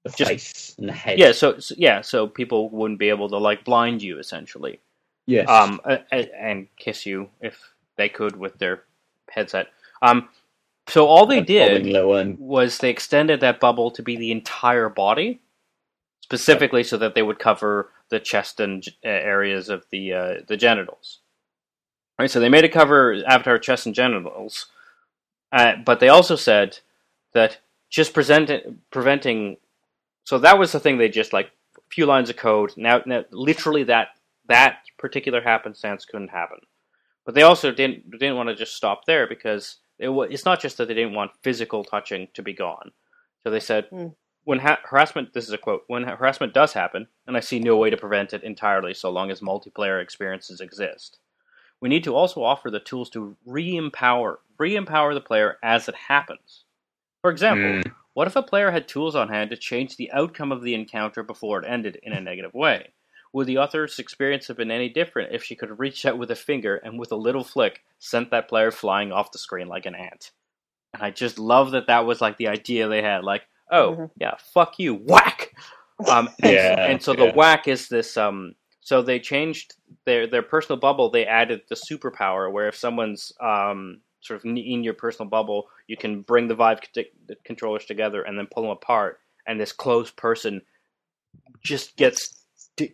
the Just- face and the head. yeah, so, so yeah, so people wouldn't be able to like blind you essentially, yes. um, a- a- and kiss you if they could with their headset. Um, so all they did was they extended that bubble to be the entire body, specifically so that they would cover the chest and uh, areas of the uh, the genitals. Right, so they made it cover Avatar chest and genitals, uh, but they also said that just present preventing. So that was the thing. They just like a few lines of code. Now, now, literally that that particular happenstance couldn't happen. But they also didn't didn't want to just stop there because it, it's not just that they didn't want physical touching to be gone. So they said Mm. when ha- harassment. This is a quote. When harassment does happen, and I see no way to prevent it entirely, so long as multiplayer experiences exist. We need to also offer the tools to re-empower re-empower the player as it happens. For example, Mm. what if a player had tools on hand to change the outcome of the encounter before it ended in a negative way? Would the author's experience have been any different if she could have reached out with a finger and with a little flick sent that player flying off the screen like an ant? And I just love that that was like the idea they had. Like, oh Mhm. yeah, fuck you, whack. Um, *laughs* and, Yeah, and so the yeah. whack is this. Um, so they changed their their personal bubble. They added the superpower where if someone's um, sort of in your personal bubble, you can bring the Vive controllers together and then pull them apart, and this close person just gets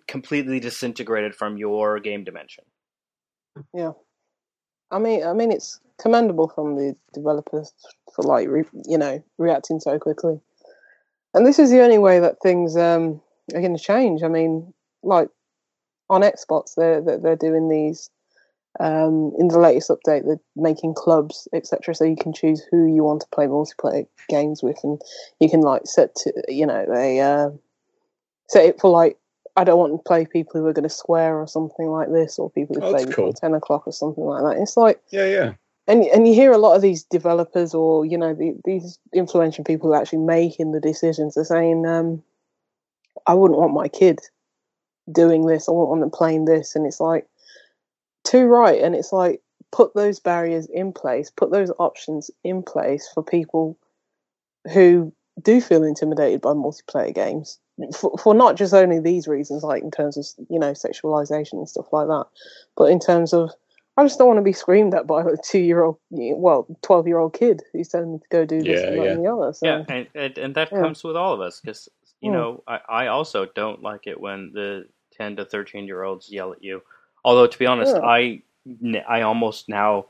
completely disintegrated from your game dimension. Yeah, I mean, I mean, it's commendable from the developers for like you know reacting so quickly, and this is the only way that things um, are going to change. I mean, like on Xbox, they're, they're doing these um, in the latest update. They're making clubs, etc., so you can choose who you want to play multiplayer games with, and you can like set to you know they uh, set it for like I don't want to play people who are going to swear or something like this, or people who Oh, play that's before cool. ten o'clock or something like that. It's like, Yeah, yeah. and and you hear a lot of these developers or you know the, these influential people who are actually making the decisions. They're saying, um, "I wouldn't want my kid doing this. I wouldn't want them playing this," and it's like too right. And it's like put those barriers in place, put those options in place for people who do feel intimidated by multiplayer games for, for not just only these reasons, like in terms of you know sexualization and stuff like that, but in terms of I just don't want to be screamed at by a two-year-old, well, twelve-year-old kid who's telling me to go do this Yeah, and that yeah. and the other. So Yeah, and and, and that Yeah. comes with all of us because you Mm. know I, I also don't like it when the ten to thirteen year olds yell at you. Although to be honest, Yeah. I I almost now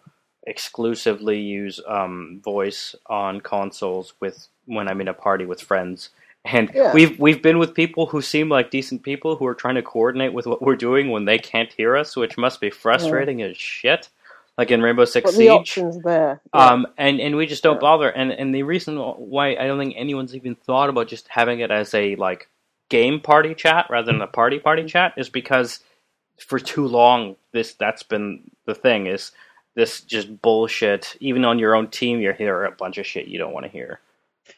exclusively use um, voice on consoles with when I'm in a party with friends. And Yeah. we've we've been with people who seem like decent people who are trying to coordinate with what we're doing when they can't hear us, which must be frustrating as shit. Like in Rainbow Six but the Siege. options there. Yeah. Um, and, and we just don't Yeah. bother. And and the reason why I don't think anyone's even thought about just having it as a like game party chat rather than a party party Mm-hmm. chat is because for too long this that's been the thing is this just bullshit. Even on your own team, you hear a bunch of shit you don't want to hear.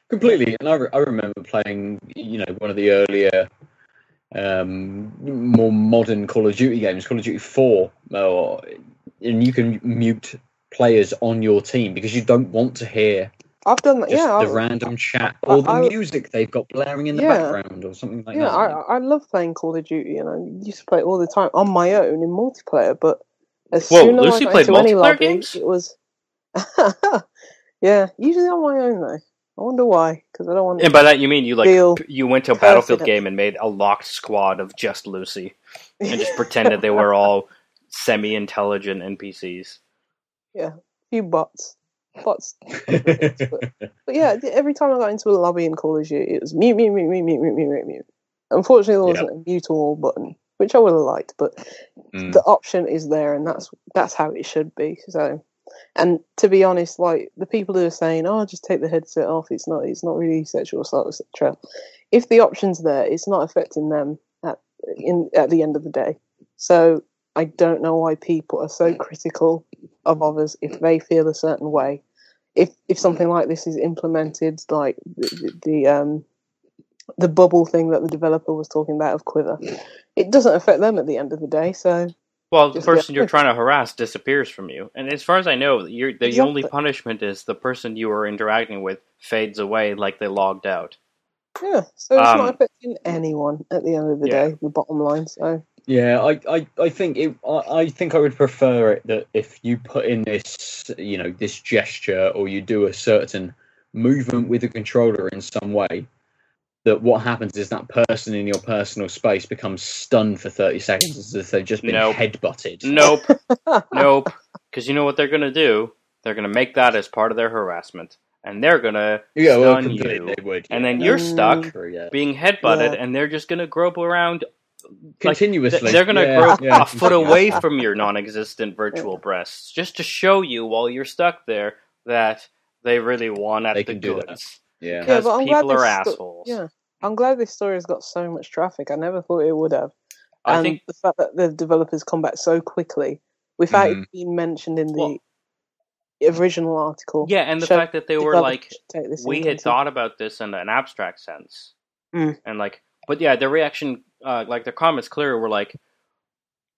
Completely. And I, re- I remember playing, you know, one of the earlier, um, more modern Call of Duty games, Call of Duty 4, or, and you can mute players on your team because you don't want to hear I've done that. just Yeah, the I've- random chat I- or the I- music they've got blaring in the Yeah. background or something like yeah, that. I, I love playing Call of Duty, and I used to play it all the time on my own in multiplayer. But as Whoa, soon as Lucy I got played into any multiplayer lobby, games? it was *laughs* yeah, usually on my own though. I wonder why, because I don't want. And by that you mean you like you went to a battlefield game and made a locked squad of just Lucy and just *laughs* pretended they were all semi-intelligent NPCs. Yeah, few bots, but, *laughs* but, yeah, every time I got into a lobby in Call of Duty, it was mute, mute, mute, mute, mute, mute, mute, mute. Unfortunately, there wasn't yep. a mute all button, which I would have liked, but mm. the option is there, and that's that's how it should be. So, and to be honest, like the people who are saying, "Oh, just take the headset off," it's not it's not really sexual assault, etc. If the option's there, it's not affecting them at in at the end of the day. So I don't know why people are so critical of others if they feel a certain way. If if something like this is implemented, like the, the, um the bubble thing that the developer was talking about of QuiVr, it doesn't affect them at the end of the day. So Well, the person you're trying to harass disappears from you, and as far as I know, you're, the only punishment is the person you were interacting with fades away like they logged out. yeah, so it's Um, not affecting anyone at the end of the yeah. day. The bottom line. So Yeah, I, I, I think it. I, I think I would prefer it that if you put in this, you know, this gesture or you do a certain movement with the controller in some way, that what happens is that person in your personal space becomes stunned for thirty seconds as if they've just been Nope. headbutted. Nope, *laughs* nope. because you know what they're gonna do? They're gonna make that as part of their harassment, and they're gonna Yeah, stun completely you, they would. and then you're Mm. stuck True, yeah. being headbutted, Yeah. and they're just gonna grope around. Like, continuously. They're gonna yeah, grope *laughs* yeah, a foot away *laughs* from your non-existent virtual *laughs* breasts, just to show you while you're stuck there that they really want at They the can do that. goods. Yeah. Yeah, Because but people are this sto- assholes. Yeah, I'm glad this story has got so much traffic. I never thought it would have. I and think the fact that the developers come back so quickly without Mhm. it being mentioned in the Well- original article. Yeah, and the show fact that they were like, take this we into had thought about this in an abstract sense, Mm. and like, but yeah, the reaction, uh, like their comments, clearly were like,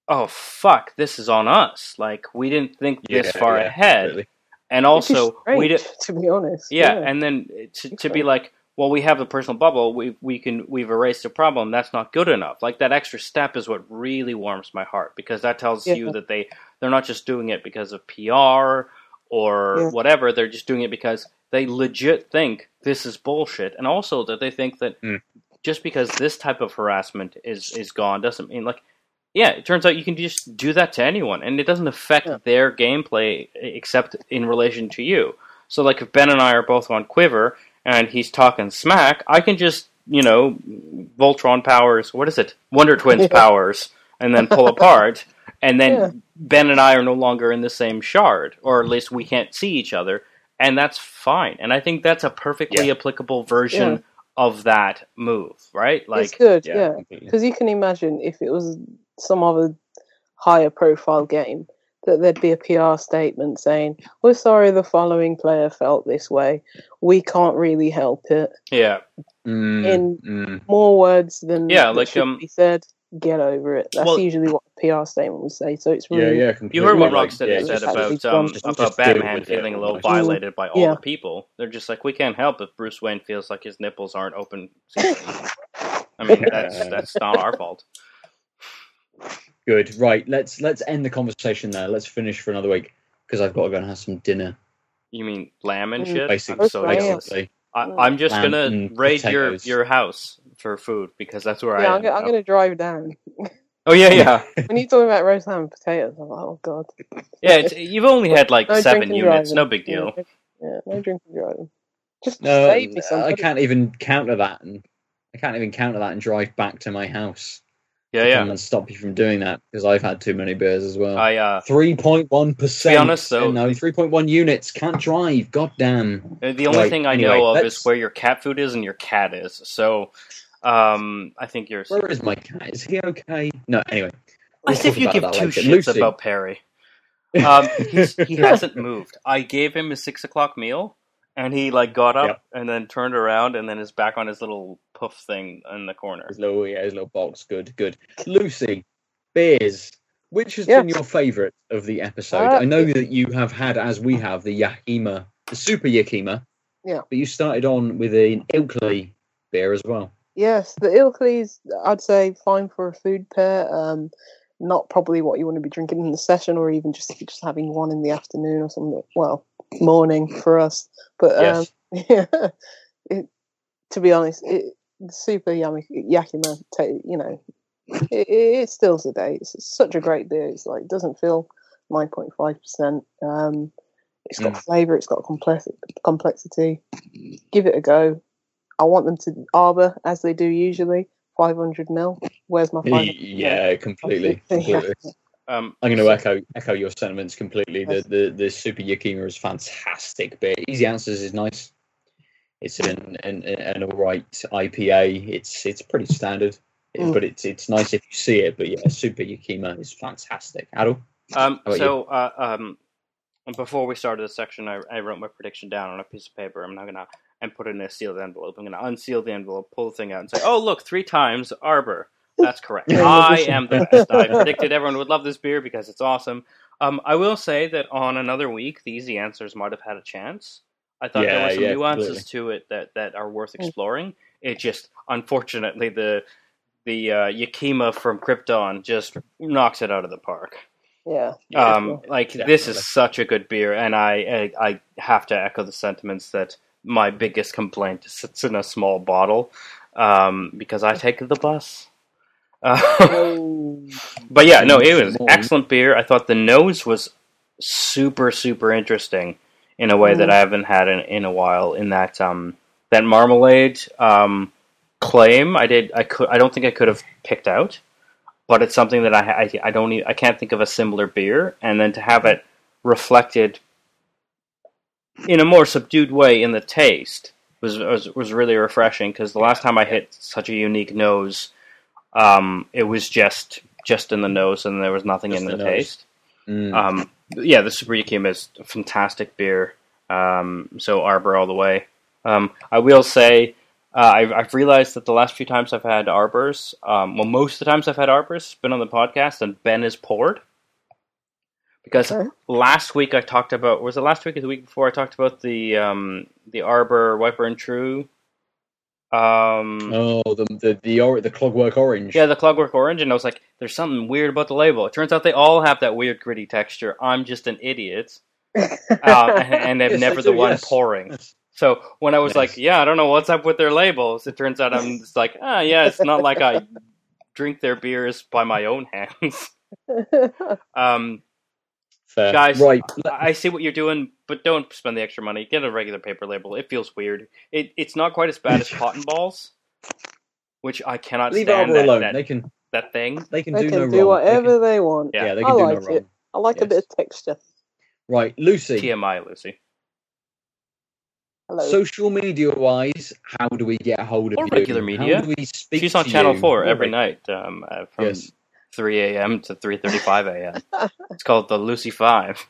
"Oh fuck, this is on us. Like, we didn't think this far yeah, ahead, completely. and Which is also we strange, did." to be honest. Yeah, and then to, to be like, well, we have a personal bubble. We we can we've erased the problem. That's not good enough. Like that extra step is what really warms my heart because that tells Yeah. you that they they're not just doing it because of PR or Yeah. whatever. They're just doing it because they legit think this is bullshit, and also that they think that Mm. Just because this type of harassment is is gone doesn't mean like. Yeah, it turns out you can just do that to anyone, and it doesn't affect Yeah. their gameplay except in relation to you. So, like, if Ben and I are both on QuiVr and he's talking smack, I can just, you know, Voltron powers, what is it? Wonder Twins *laughs* powers, and then pull apart, *laughs* and then Yeah. Ben and I are no longer in the same shard, or at least we can't see each other, and that's fine. And I think that's a perfectly Yeah. applicable version of that move, right? it's Like, good, Yeah, yeah. completely. Because you can imagine if it was some other higher profile game, that there'd be a PR statement saying, "We're sorry the following player felt this way. We can't really help it." yeah, Mm, in- mm. More words than Yeah, like, um, be said. Get over it. That's well- usually what a PR statement would say. So it's really yeah, completely. You heard what Like, Rocksteady yeah, said about um, about just do it Batman feeling a little almost. violated by all Yeah. the people. They're just like, we can't help if Bruce Wayne feels like his nipples aren't open. *laughs* I mean, *laughs* that's that's not our fault. Good. Right. Let's let's end the conversation there. Let's finish for another week because I've got to go and have some dinner. You mean lamb and Mm. shit? Basically, I'm so basically. I, I'm just Lamb gonna and raid your your house for food because that's where yeah. I I'm, I'm going to drive down. Oh yeah, yeah, *laughs* when you talking about roast ham and potatoes, I'm like, oh god. yeah. It's, you've only had like No seven units. driving. No big deal. Yeah, yeah, no drinking driving. Just No, save me I can't even counter that, and I can't even counter that and drive back to my house. Yeah, yeah. and stop you from doing that because I've had too many beers as well. I uh, Three point one percent. To be honest, though- no, three point one units can't drive. God damn. the only Right, thing I anyway, know of let's- is where your cat food is and your cat is. So, um, I think you're. Where is my cat? Is he okay? No. Anyway, we'll As if you give two later. shits Lucy. about Perry. Um, he's, he *laughs* hasn't moved. I gave him his six o'clock meal, and he like got up Yep. and then turned around and then is back on his little puff thing in the corner. His little, yeah, his little box. Good, good. Lucy, beers. Which has Yeah. been your favourite of the episode? Uh, I know that you have had, as we have, the Yakima, the Super Yakima. Yeah. But you started on with an Ilkley beer as well. Yes, the Ilkley's I'd say fine for a food pair. Um, not probably what you want to be drinking in the session, or even just if you're just having one in the afternoon or something. Well, morning for us, but um, Yes. *laughs* yeah, it, to be honest, it, super yummy Yakima, ta you know, it, it, the day. It's, such a great beer. It's like it doesn't feel nine point five percent. Um, it's got Mm. flavour. It's got complex complexity. Give it a go. I want them to arbor as they do usually. Five hundred mil. Where's my five hundred? yeah, completely. *laughs* Completely. Um, I'm going to echo echo your sentiments completely. The the the Super Yakima is fantastic beer. Easy Answers is nice. It's an an, an all right IPA. It's it's pretty standard, Mm. but it's it's nice if you see it. But yeah, Super Yakima is fantastic. Aadil, Um, so, uh, um, before we started this section, I, I wrote my prediction down on a piece of paper. I'm not gonna and put it in a sealed envelope. I'm gonna unseal the envelope, pull the thing out, and say, "Oh, look, three times Arbor." That's correct. *laughs* I am the best. I predicted everyone would love this beer because it's awesome. Um, I will say that on another week, the easy answers might have had a chance. I thought there were some yeah, nuances to it that, that are worth exploring. It just, unfortunately, the the uh, Yakima from Krypton just knocks it out of the park. Yeah. Um, like this Definitely. is such a good beer, and I, I I have to echo the sentiments that my biggest complaint is it's in a small bottle um, because I take the bus. Uh, *laughs* Oh, but yeah, no, it was excellent beer. I thought the nose was super super interesting in a way that Mm. I haven't had in, in a while. In that um, that marmalade um, claim, I did I could I don't think I could have picked out, but it's something that I I, I don't e I can't think of a similar beer, and then to have it reflected in a more subdued way in the taste was was, was really refreshing because the last time I hit such a unique nose, um, it was just just in the nose and there was nothing Just in the the, taste. Mm. Um, yeah, the Super is a fantastic beer. Um, so Arbor all the way. Um, I will say, uh, I've, I've realized that the last few times I've had Arbors, um, well, most of the times I've had Arbors, it's been on the podcast, and Ben is poured. Because last week I talked about, was it last week or the week before? I talked about the um, the Arbor Wiper and True. Um, oh, the the the, or- the clockwork orange. yeah, the Clockwork Orange, and I was like, "There's something weird about the label." It turns out they all have that weird gritty texture. I'm just an idiot, *laughs* uh, and, and I'm Yes, never the one yes. pouring. Yes. *laughs* So when I was Yes. like, "Yeah, I don't know what's up with their labels," it turns out I'm *laughs* just like, "Ah, yeah, it's not like I drink their beers by my own hands." *laughs* um, Fair. Guys, right. I see what you're doing, but don't spend the extra money. Get a regular paper label. It feels weird. It, it's not quite as bad as *laughs* cotton balls, which I cannot Leave stand Arbor that, alone. that, they can that thing. they can they do can no do wrong. whatever They they want. Yeah. yeah, they I can do like no wrong. it. I like a bit of texture. Right, Lucy. TMI, Lucy. Hello. Social media wise, how do we get a hold of Or you? regular media. How do we speak She's on to Channel you? Four every reg- night um, uh, from Yes. 3 a.m. to 3:35 a.m. *laughs* it's called the Lucy Five.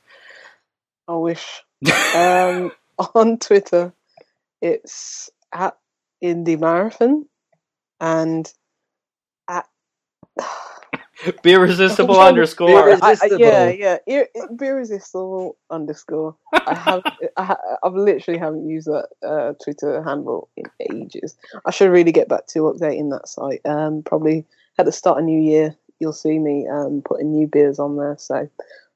I wish. *laughs* Um, on Twitter, it's at Indie Marathon and at *laughs* Beerisistable I'm trying to- underscore. Be I- I- yeah, yeah, beerisistable underscore. I have, I, ha- I've literally haven't used that uh, Twitter handle in ages. I should really get back to updating that site. Um, probably at the start of New Year, you'll see me um putting new beers on there. So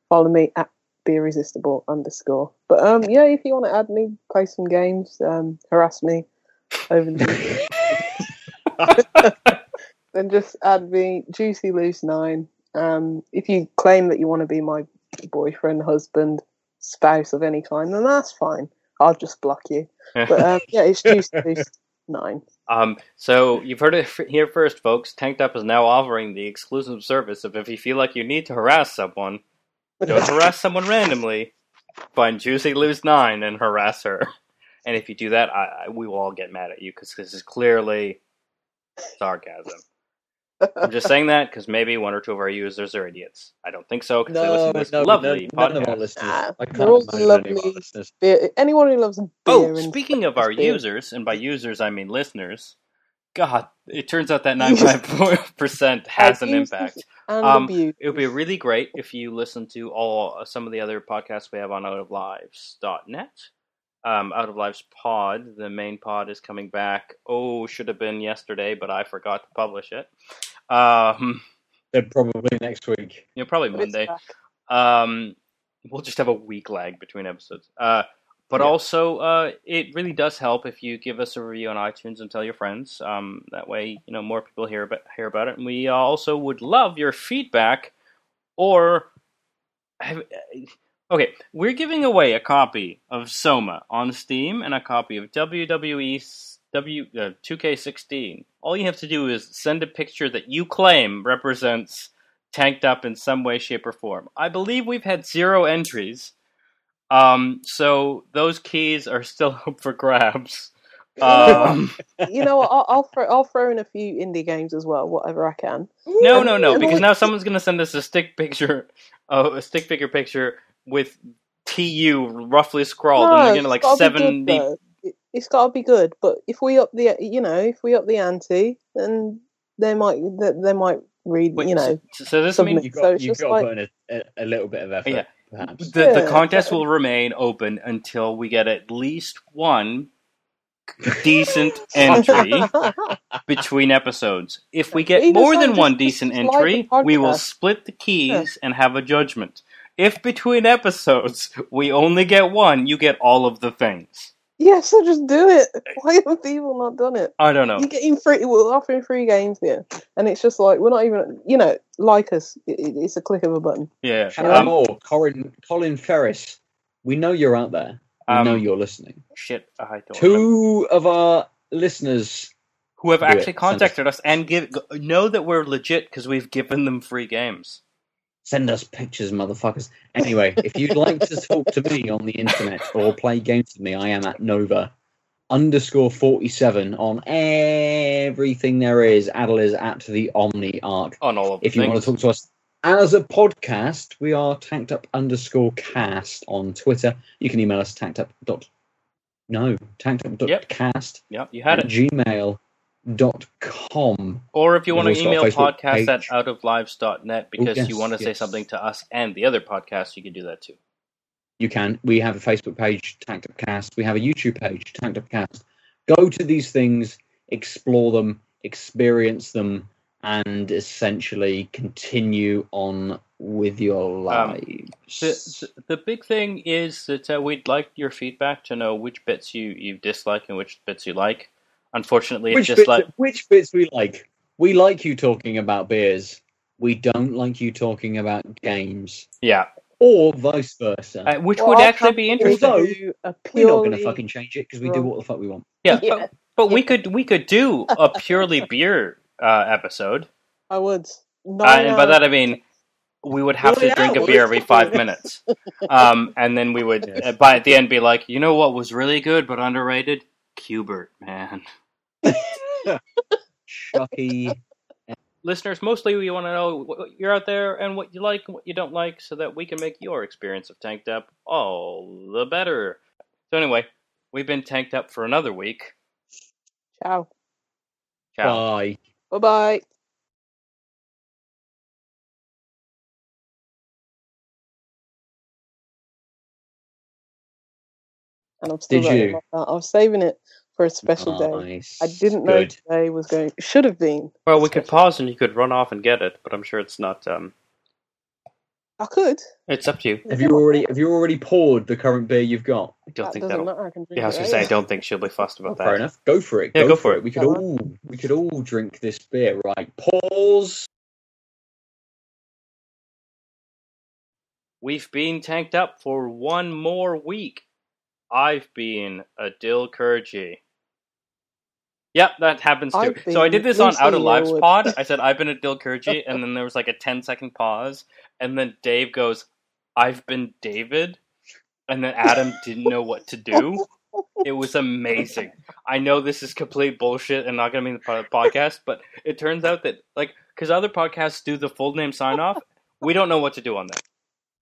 follow me at beerisistable underscore. But um, yeah, if you want to add me, play some games, um, harass me over the *laughs* *laughs* then just add me juicy loose nine. Um, if you claim that you want to be my boyfriend, husband, spouse of any kind, then that's fine. I'll just block you. *laughs* But um, yeah, it's juicy loose nine. Um, so you've heard it here first, folks. Tanked Up is now offering the exclusive service of if you feel like you need to harass someone, don't *laughs* harass someone randomly. Find Juicy Lose Nine and harass her. And if you do that, I, I, we will all get mad at you because this is clearly sarcasm. I'm just saying that because maybe one or two of our users are idiots. I don't think so because they listen to this no, lovely no, none of our listeners. Nah, I they're can't all imagine any of our lovely. listeners. Beer, anyone who loves beer. Oh, speaking of our beer. users, and by users I mean listeners, God, it turns out that *laughs* 95% has an impact. Um. It would be really great if you listen to all uh, some of the other podcasts we have on outoflives.net. Um, Out of Lives Pod, the main pod is coming back. Oh, should have been yesterday, but I forgot to publish it. Um, Then probably next week. you know, probably But Monday. Um, we'll just have a week lag between episodes. Uh, but Yeah. also, uh, it really does help if you give us a review on iTunes and tell your friends. Um, that way, you know, more people hear about hear about it. And we also would love your feedback. Or, have, okay, we're giving away a copy of Soma on Steam and a copy of WWE s- W uh, 2K16. All you have to do is send a picture that you claim represents tanked up in some way, shape, or form. I believe we've had zero entries. Um, so those keys are still *laughs* up for grabs. Um, *laughs* you know? I'll, I'll throw I'll throw in a few indie games as well, whatever I can. no, no, no, *laughs* because now someone's gonna send us a stick picture, uh, a stick figure picture with TU roughly scrawled, and they're gonna like gotta seventy. Good, though. It- it's got to be good. But if we up the, you know, if we up the ante, then they might they, they might read, Wait, you know. so, so this means You've got, it's you've got like- to put in a, a, a little bit of effort, Yeah. perhaps. the the Yeah. contest will remain open until we get at least one decent *laughs* entry between episodes. If we get Even more so, than just- one decent entry, we will split the keys and have a judgment. If between episodes we only get one, you get all of the things. Yeah, so just do it. *laughs* Why have people not done it? I don't know. You're getting free. We're offering free games here, and it's just like we're not even. You know, like us. It, it- it's a click of a button. Yeah. Have Um, more. Colin, Colin Ferris. We know you're out there. We Um, know you're listening. shit. I don't remember. Two of our listeners. who have Do it. actually contacted us and give know that we're legit because we've given them free games. Send us pictures, motherfuckers. Anyway, if you'd like to talk to me on the internet or play games with me, I am at Nova underscore 47 on everything there is. Aadil is at the Omni Arc. On all If you want to talk to us as a podcast, we are tanked up underscore cast on Twitter. You can email us tanked up dot no tanked up dot Yep. cast Yep, you had it. gmail dot com. Or if you want to also got a email podcast at page. outoflives.net because yes, you want to say something to us and the other podcasts, you can do that too. You can. We have a Facebook page, Tanked Up Cast. We have a YouTube page, Tanked Up Cast. Go to these things, explore them, experience them, and essentially continue on with your lives. The, the, the big thing is that uh, we'd like your feedback to know which bits you, you dislike and which bits you like. Unfortunately, it's which, just bits, like which bits we like? We like you talking about beers. We don't like you talking about games, yeah, or vice versa. uh, which Well, would I'll actually be interesting. Although, We're not going to fucking change it because we do what the fuck we want. Yeah, Yeah. but, but we could we could do a purely *laughs* beer uh, episode, I would. No, uh, and by that I mean we would have Well, to yeah, drink a beer every five minutes, *laughs* um, and then we would Yes. uh, by at the end be like, you know what was really good but underrated? Cubert, man. Chucky. Listeners, mostly we want to know what you're out there and what you like and what you don't like, so that we can make your experience of Tanked Up all the better. So anyway, we've been tanked up for another week. Ciao. Ciao. Bye. Bye bye. And I'm still Did writing you? about that. I was saving it for a special day. I didn't know Good. today was going. Should have been. Well, we could pause and you could run off and get it, but I'm sure it's not. Um, I could. it's up to you. Have you already have you already poured the current beer you've got? I don't that think that'll. matter. I can drink Yeah, I was gonna say I don't think she'll be fussed about Fair that. Fair enough. Go for it. Yeah, go for for it. it. We could Go on. all we could all drink this beer. Right. Pause. We've been tanked up for one more week. I've been a Dill Kurji. Yep, that happens too. I've So I did this on Lucy Out of Lives pod. I said I've been a *laughs* Dill Kurji, and then there was like a 10 second pause, and then Dave goes, "I've been David," and then Adam didn't know what to do. It was amazing. I know this is complete bullshit and not going to be in the podcast, but it turns out that like because other podcasts do the full name sign off, we don't know what to do on that.